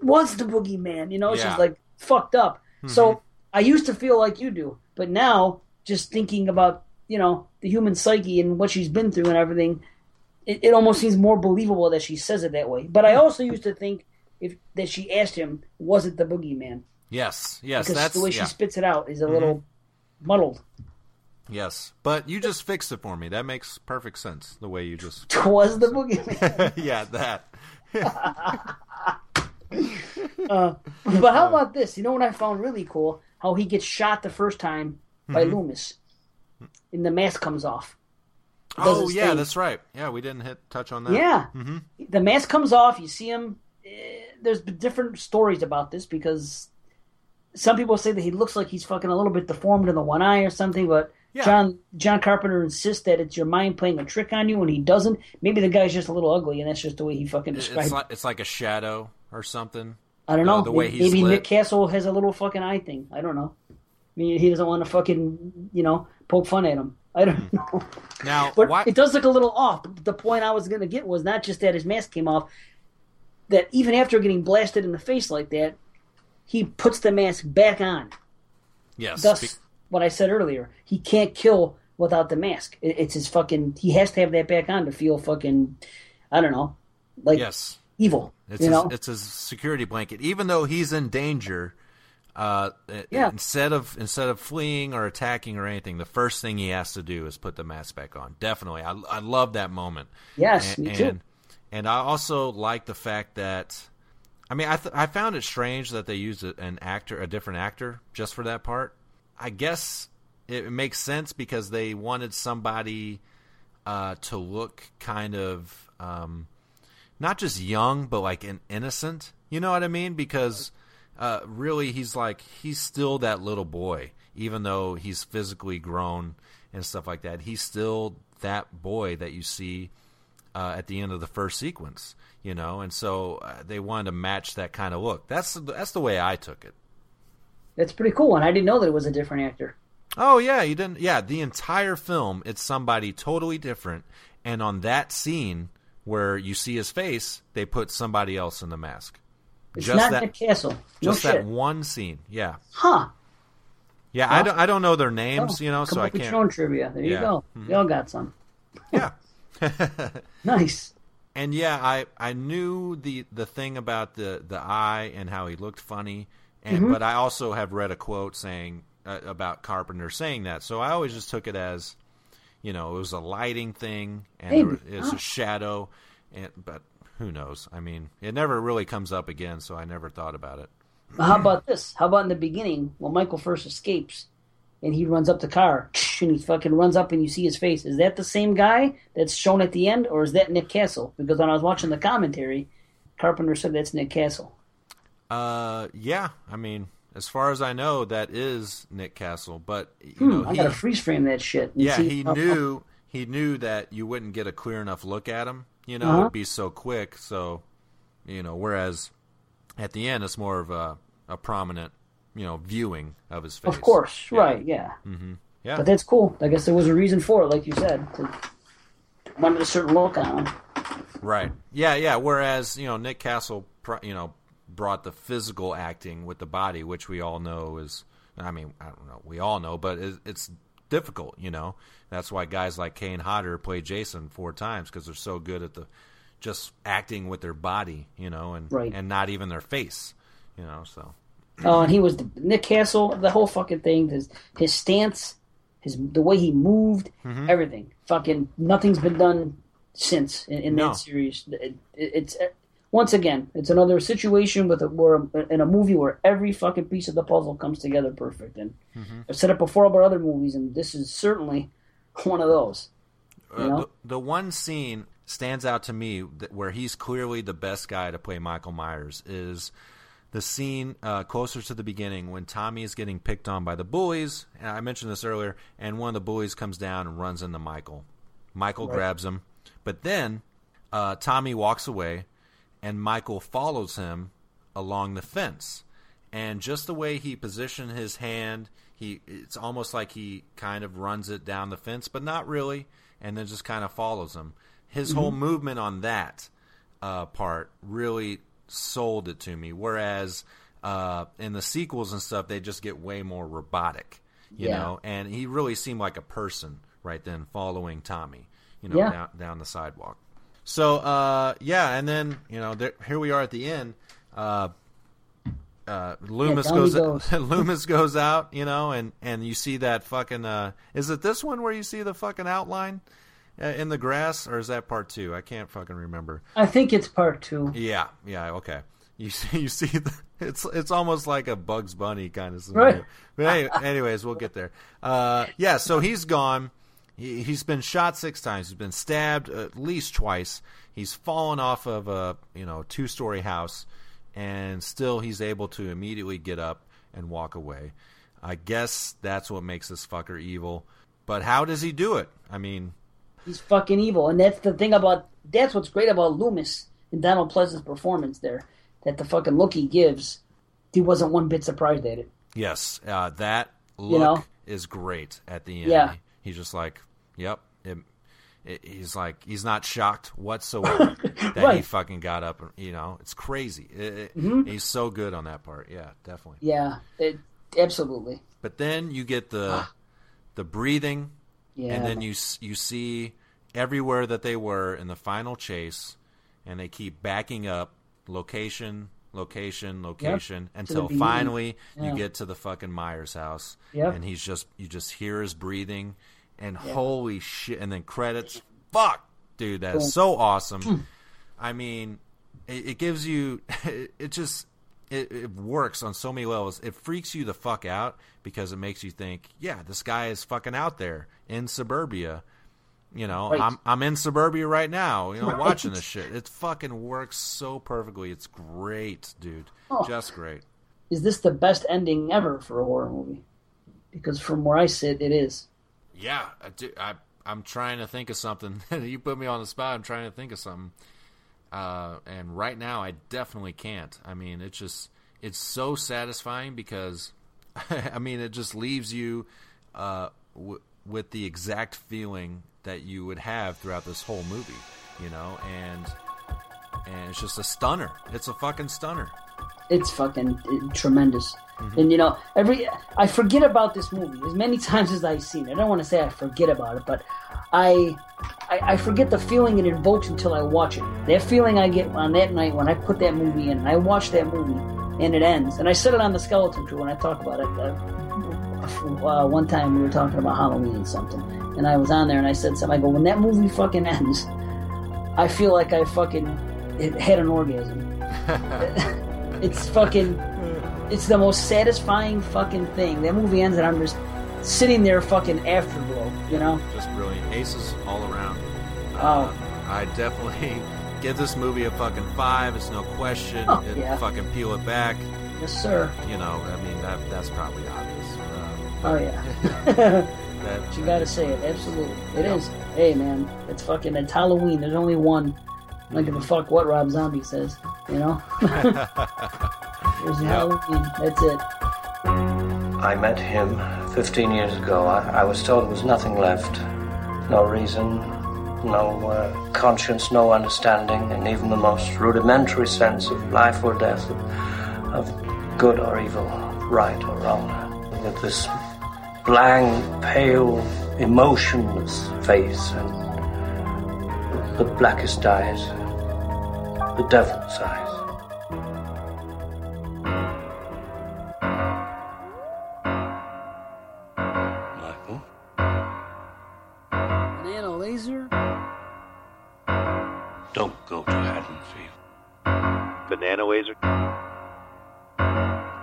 "What's the boogeyman?" You know, Yeah. she's like fucked up. So Mhm. I used to feel like you do, but now just thinking about you know the human psyche and what she's been through and everything, it, it almost seems more believable that she says it that way. But I also used to think if that she asked him, "Was it the boogeyman?" Yes, yes, because that's the way yeah. she spits it out is a Mhm. little muddled. Yes, but you just fixed it for me. That makes perfect sense. The way you just [LAUGHS] Twas the boogeyman. [LAUGHS] yeah, that. [LAUGHS] [LAUGHS] uh, but how about this? You know what I found really cool? How he gets shot the first time by Mhm. Loomis, and the mask comes off. Oh yeah, thing. that's right. Yeah, we didn't hit touch on that. Yeah, hmm the mask comes off. You see him. There's different stories about this because some people say that he looks like he's fucking a little bit deformed in the one eye or something. But Yeah. John John Carpenter insists that it's your mind playing a trick on you, and he doesn't. Maybe the guy's just a little ugly, and that's just the way he fucking describes. It's like it's like a shadow or something. I don't Uh, know. the way maybe he's maybe lit. Nick Castle has a little fucking eye thing. I don't know. I mean, he doesn't want to fucking you know poke fun at him. I don't [LAUGHS] know. Now, But why? it does look a little off. But the point I was going to get was not just that his mask came off, that even after getting blasted in the face like that, he puts the mask back on. Yes. Thus, be- what I said earlier, he can't kill without the mask. It's his fucking. He has to have that back on to feel fucking. I don't know, like yes. Evil. It's you his, know, it's his security blanket. Even though he's in danger, uh, Yeah. instead of instead of fleeing or attacking or anything, the first thing he has to do is put the mask back on. Definitely, I, I love that moment. Yes, and, me too. And, and I also like the fact that, I mean, I th- I found it strange that they used an actor, a different actor, just for that part. I guess it, it makes sense because they wanted somebody uh, to look kind of. Um, not just young, but like an innocent. You know what I mean? Because uh, really, he's like he's still that little boy, even though he's physically grown and stuff like that. He's still that boy that you see uh, at the end of the first sequence. You know, and so uh, they wanted to match that kind of look. That's that's the way I took it. that's pretty cool. And I didn't know that it was a different actor. Oh yeah, you didn't. Yeah, the entire film, it's somebody totally different, and on that scene where you see his face, they put somebody else in the mask. It's not Nick Castle. No just shit. that one scene. Yeah, Huh? yeah. I don't. I don't know their names, Oh, you know, so I can't. your trivia. There you Yeah. go. Mhm. We all got some. Yeah. [LAUGHS] [LAUGHS] nice. And yeah, I I knew the the thing about the the eye and how he looked funny, and Mhm. but I also have read a quote saying uh, about Carpenter saying that, so I always just took it as, you know, it was a lighting thing and Maybe. there was, it was a shadow, and but who knows? I mean, it never really comes up again, so I never thought about it. Well, how about this? How about in the beginning when Michael first escapes and he runs up the car [SNIFFS] and he fucking runs up and you see his face? Is that the same guy that's shown at the end, or is that Nick Castle? Because when I was watching the commentary, Carpenter said that's Nick Castle. Uh, yeah, I mean, as far as I know, that is Nick Castle. But you Hmm, know, I he, gotta freeze frame that shit. yeah, see he knew he knew that you wouldn't get a clear enough look at him. You know, Uh-huh. it'd be so quick. So, you know, whereas at the end, it's more of a a prominent, you know, viewing of his face. Of course, right? Yeah. hmm Yeah. But that's cool. I guess there was a reason for it, like you said. To, wanted a certain look on him. Right. Yeah, yeah. Whereas you know Nick Castle, you know, brought the physical acting with the body, which we all know is. I mean, I don't know. We all know, but it, it's difficult. You know, that's why guys like Kane Hodder play Jason four times because they're so good at the just acting with their body. You know, and Right. and not even their face. You know, so Oh, and he was the, Nick Castle. The whole fucking thing. His his stance, his the way he moved, Mhm. everything. Fucking nothing's been done since in, in No. that series. It, it, it's once again, it's another situation with a, where in a movie where every fucking piece of the puzzle comes together perfect. And Mhm. I've said it before about other movies, and this is certainly [LAUGHS] one of those. Uh, the, the one scene stands out to me where he's clearly the best guy to play Michael Myers is the scene uh, closer to the beginning when Tommy is getting picked on by the bullies. And I mentioned this earlier, and one of the bullies comes down and runs into Michael. Michael Right. grabs him, but then uh, Tommy walks away, and Michael follows him along the fence. And just the way he positioned his hand, he it's almost like he kind of runs it down the fence, but not really, and then just kind of follows him. His whole Mhm. movement on that uh, part really sold it to me. Whereas uh, in the sequels and stuff, they just get way more robotic, you Yeah. know. And he really seemed like a person right then, following Tommy, you know, Yeah. down down the sidewalk. So uh, yeah, and then you know, there, here we are at the end. Uh, uh, Loomis he goes, goes. [LAUGHS] Loomis goes out, you know, and and you see that fucking. Uh, is it this one where you see the fucking outline uh, in the grass, or is that part two? I can't fucking remember. I think it's part two. Yeah, yeah, okay. You see, [LAUGHS] you see, the, it's it's almost like a Bugs Bunny kind of scenario. Right. But anyway, anyways, we'll get there. Uh, yeah, so he's gone. He, he's been shot six times. He's been stabbed at least twice. He's fallen off of a you know two story house, and still he's able to immediately get up and walk away. I guess that's what makes this fucker evil. But how does he do it? I mean, He's fucking evil, and that's the thing about that's what's great about Loomis and Donald Pleasence's performance there. That the fucking look he gives, he wasn't one bit surprised at it. Yes, uh, that look You know? is great at the end. Yeah. He's just like, yep. It, it, he's like, he's not shocked whatsoever [LAUGHS] that he fucking got up. You know, it's crazy. It- Mhm. He's so good on that part. Yeah, definitely. Yeah, it, absolutely. But then you get the the breathing, Yeah. and then you you see everywhere that they were in the final chase, and they keep backing up location, location, location the until finally Yeah. you get to the fucking Myers house, Yep. and he's just you just hear his breathing, and Yeah. holy shit, and then credits. Fuck, dude, that's so awesome. Hmm. I mean, it, it gives you it, [LAUGHS] it just it, it works on so many levels. It freaks you the fuck out because it makes you think, yeah, this guy is fucking out there in suburbia. You know, Right. I'm I'm in suburbia right now. You know, Right. watching this shit. It fucking works so perfectly. It's great, dude. Oh. Just great. Is this the best ending ever for a horror movie? Because from where I sit, it is. Yeah, I, do, I I'm trying to think of something. [LAUGHS] you put me on the spot. I'm trying to think of something. Uh, and right now, I definitely can't. I mean, it's just it's so satisfying because, [LAUGHS] I mean, it just leaves you uh, w- with the exact feeling that you would have throughout this whole movie. You know, and and it's just a stunner. It's a fucking stunner. It's fucking uh, tremendous. Mhm. And you know, every I forget about this movie as many [LAUGHS] times as I've seen it. I don't want to say I forget about it, but I, I I forget the feeling it invokes until I watch it. That feeling I get on that night when I put that movie in, and I watch that movie, and it ends. And I said it on the Skeleton Crew when I talk about it. Uh, uh, one time we were talking about Halloween and something, and I was on there and I said something. I go, when that movie fucking ends, I feel like I fucking had an orgasm. [LAUGHS] [LAUGHS] it's fucking it's the most satisfying fucking thing. That movie ends and I'm just sitting there fucking afterglow, you know? Just brilliant. Aces all around. Oh. I definitely [LAUGHS] give this movie a fucking five. It's no question. Oh, it, yeah. Fucking peel it back. Yes, sir. You know, I mean that that's probably obvious. Uh, Oh yeah. [LAUGHS] [LAUGHS] that, you gotta say it. Absolutely, it Yeah. is. Hey man, it's fucking. It's Halloween. There's only one. I don't give a fuck what Rob Zombie says. You know. [LAUGHS] There's Halloween. That's it. I met him 15 years ago. I, I was told there was nothing left. No reason, no uh, conscience, no understanding, and even the most rudimentary sense of life or death, of, of good or evil, right or wrong. With this blank, pale, emotionless face and the blackest eyes, the devil's eyes. Michael? Banana laser. Don't go to Haddonfield. Banana laser.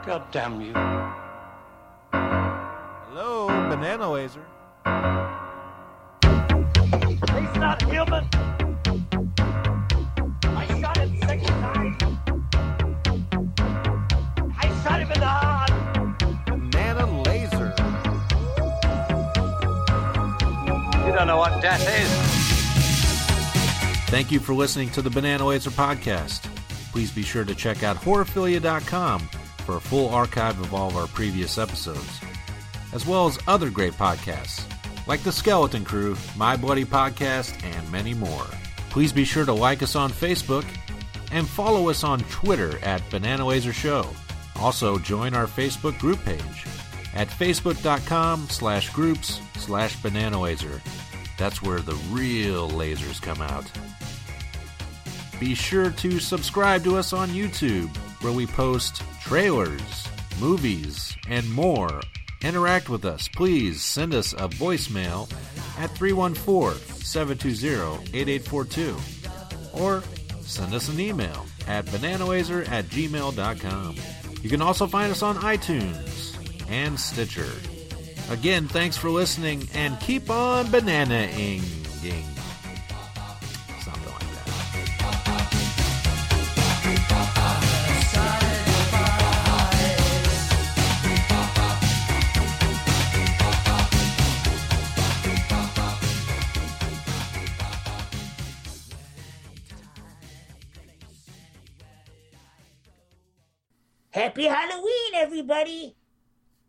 God damn you. Hello, banana laser. He's not human. Don't know what death is. Thank you for listening to the Banana Laser podcast. Please be sure to check out horrorphilia.com for a full archive of all of our previous episodes, as well as other great podcasts like The Skeleton Crew, My Bloody Podcast, and many more. Please be sure to like us on Facebook and follow us on Twitter at Banana Laser Show. Also, join our Facebook group page at facebook.com slash groups slash banana laser. That's where the real lasers come out. Be sure to subscribe to us on YouTube, where we post trailers, movies, and more. Interact with us. Please send us a voicemail at 314 720 8842 or send us an email at bananalaser at gmail.com. You can also find us on iTunes and Stitcher. Again, thanks for listening and keep on banana-ing. Something like. Happy Halloween, everybody!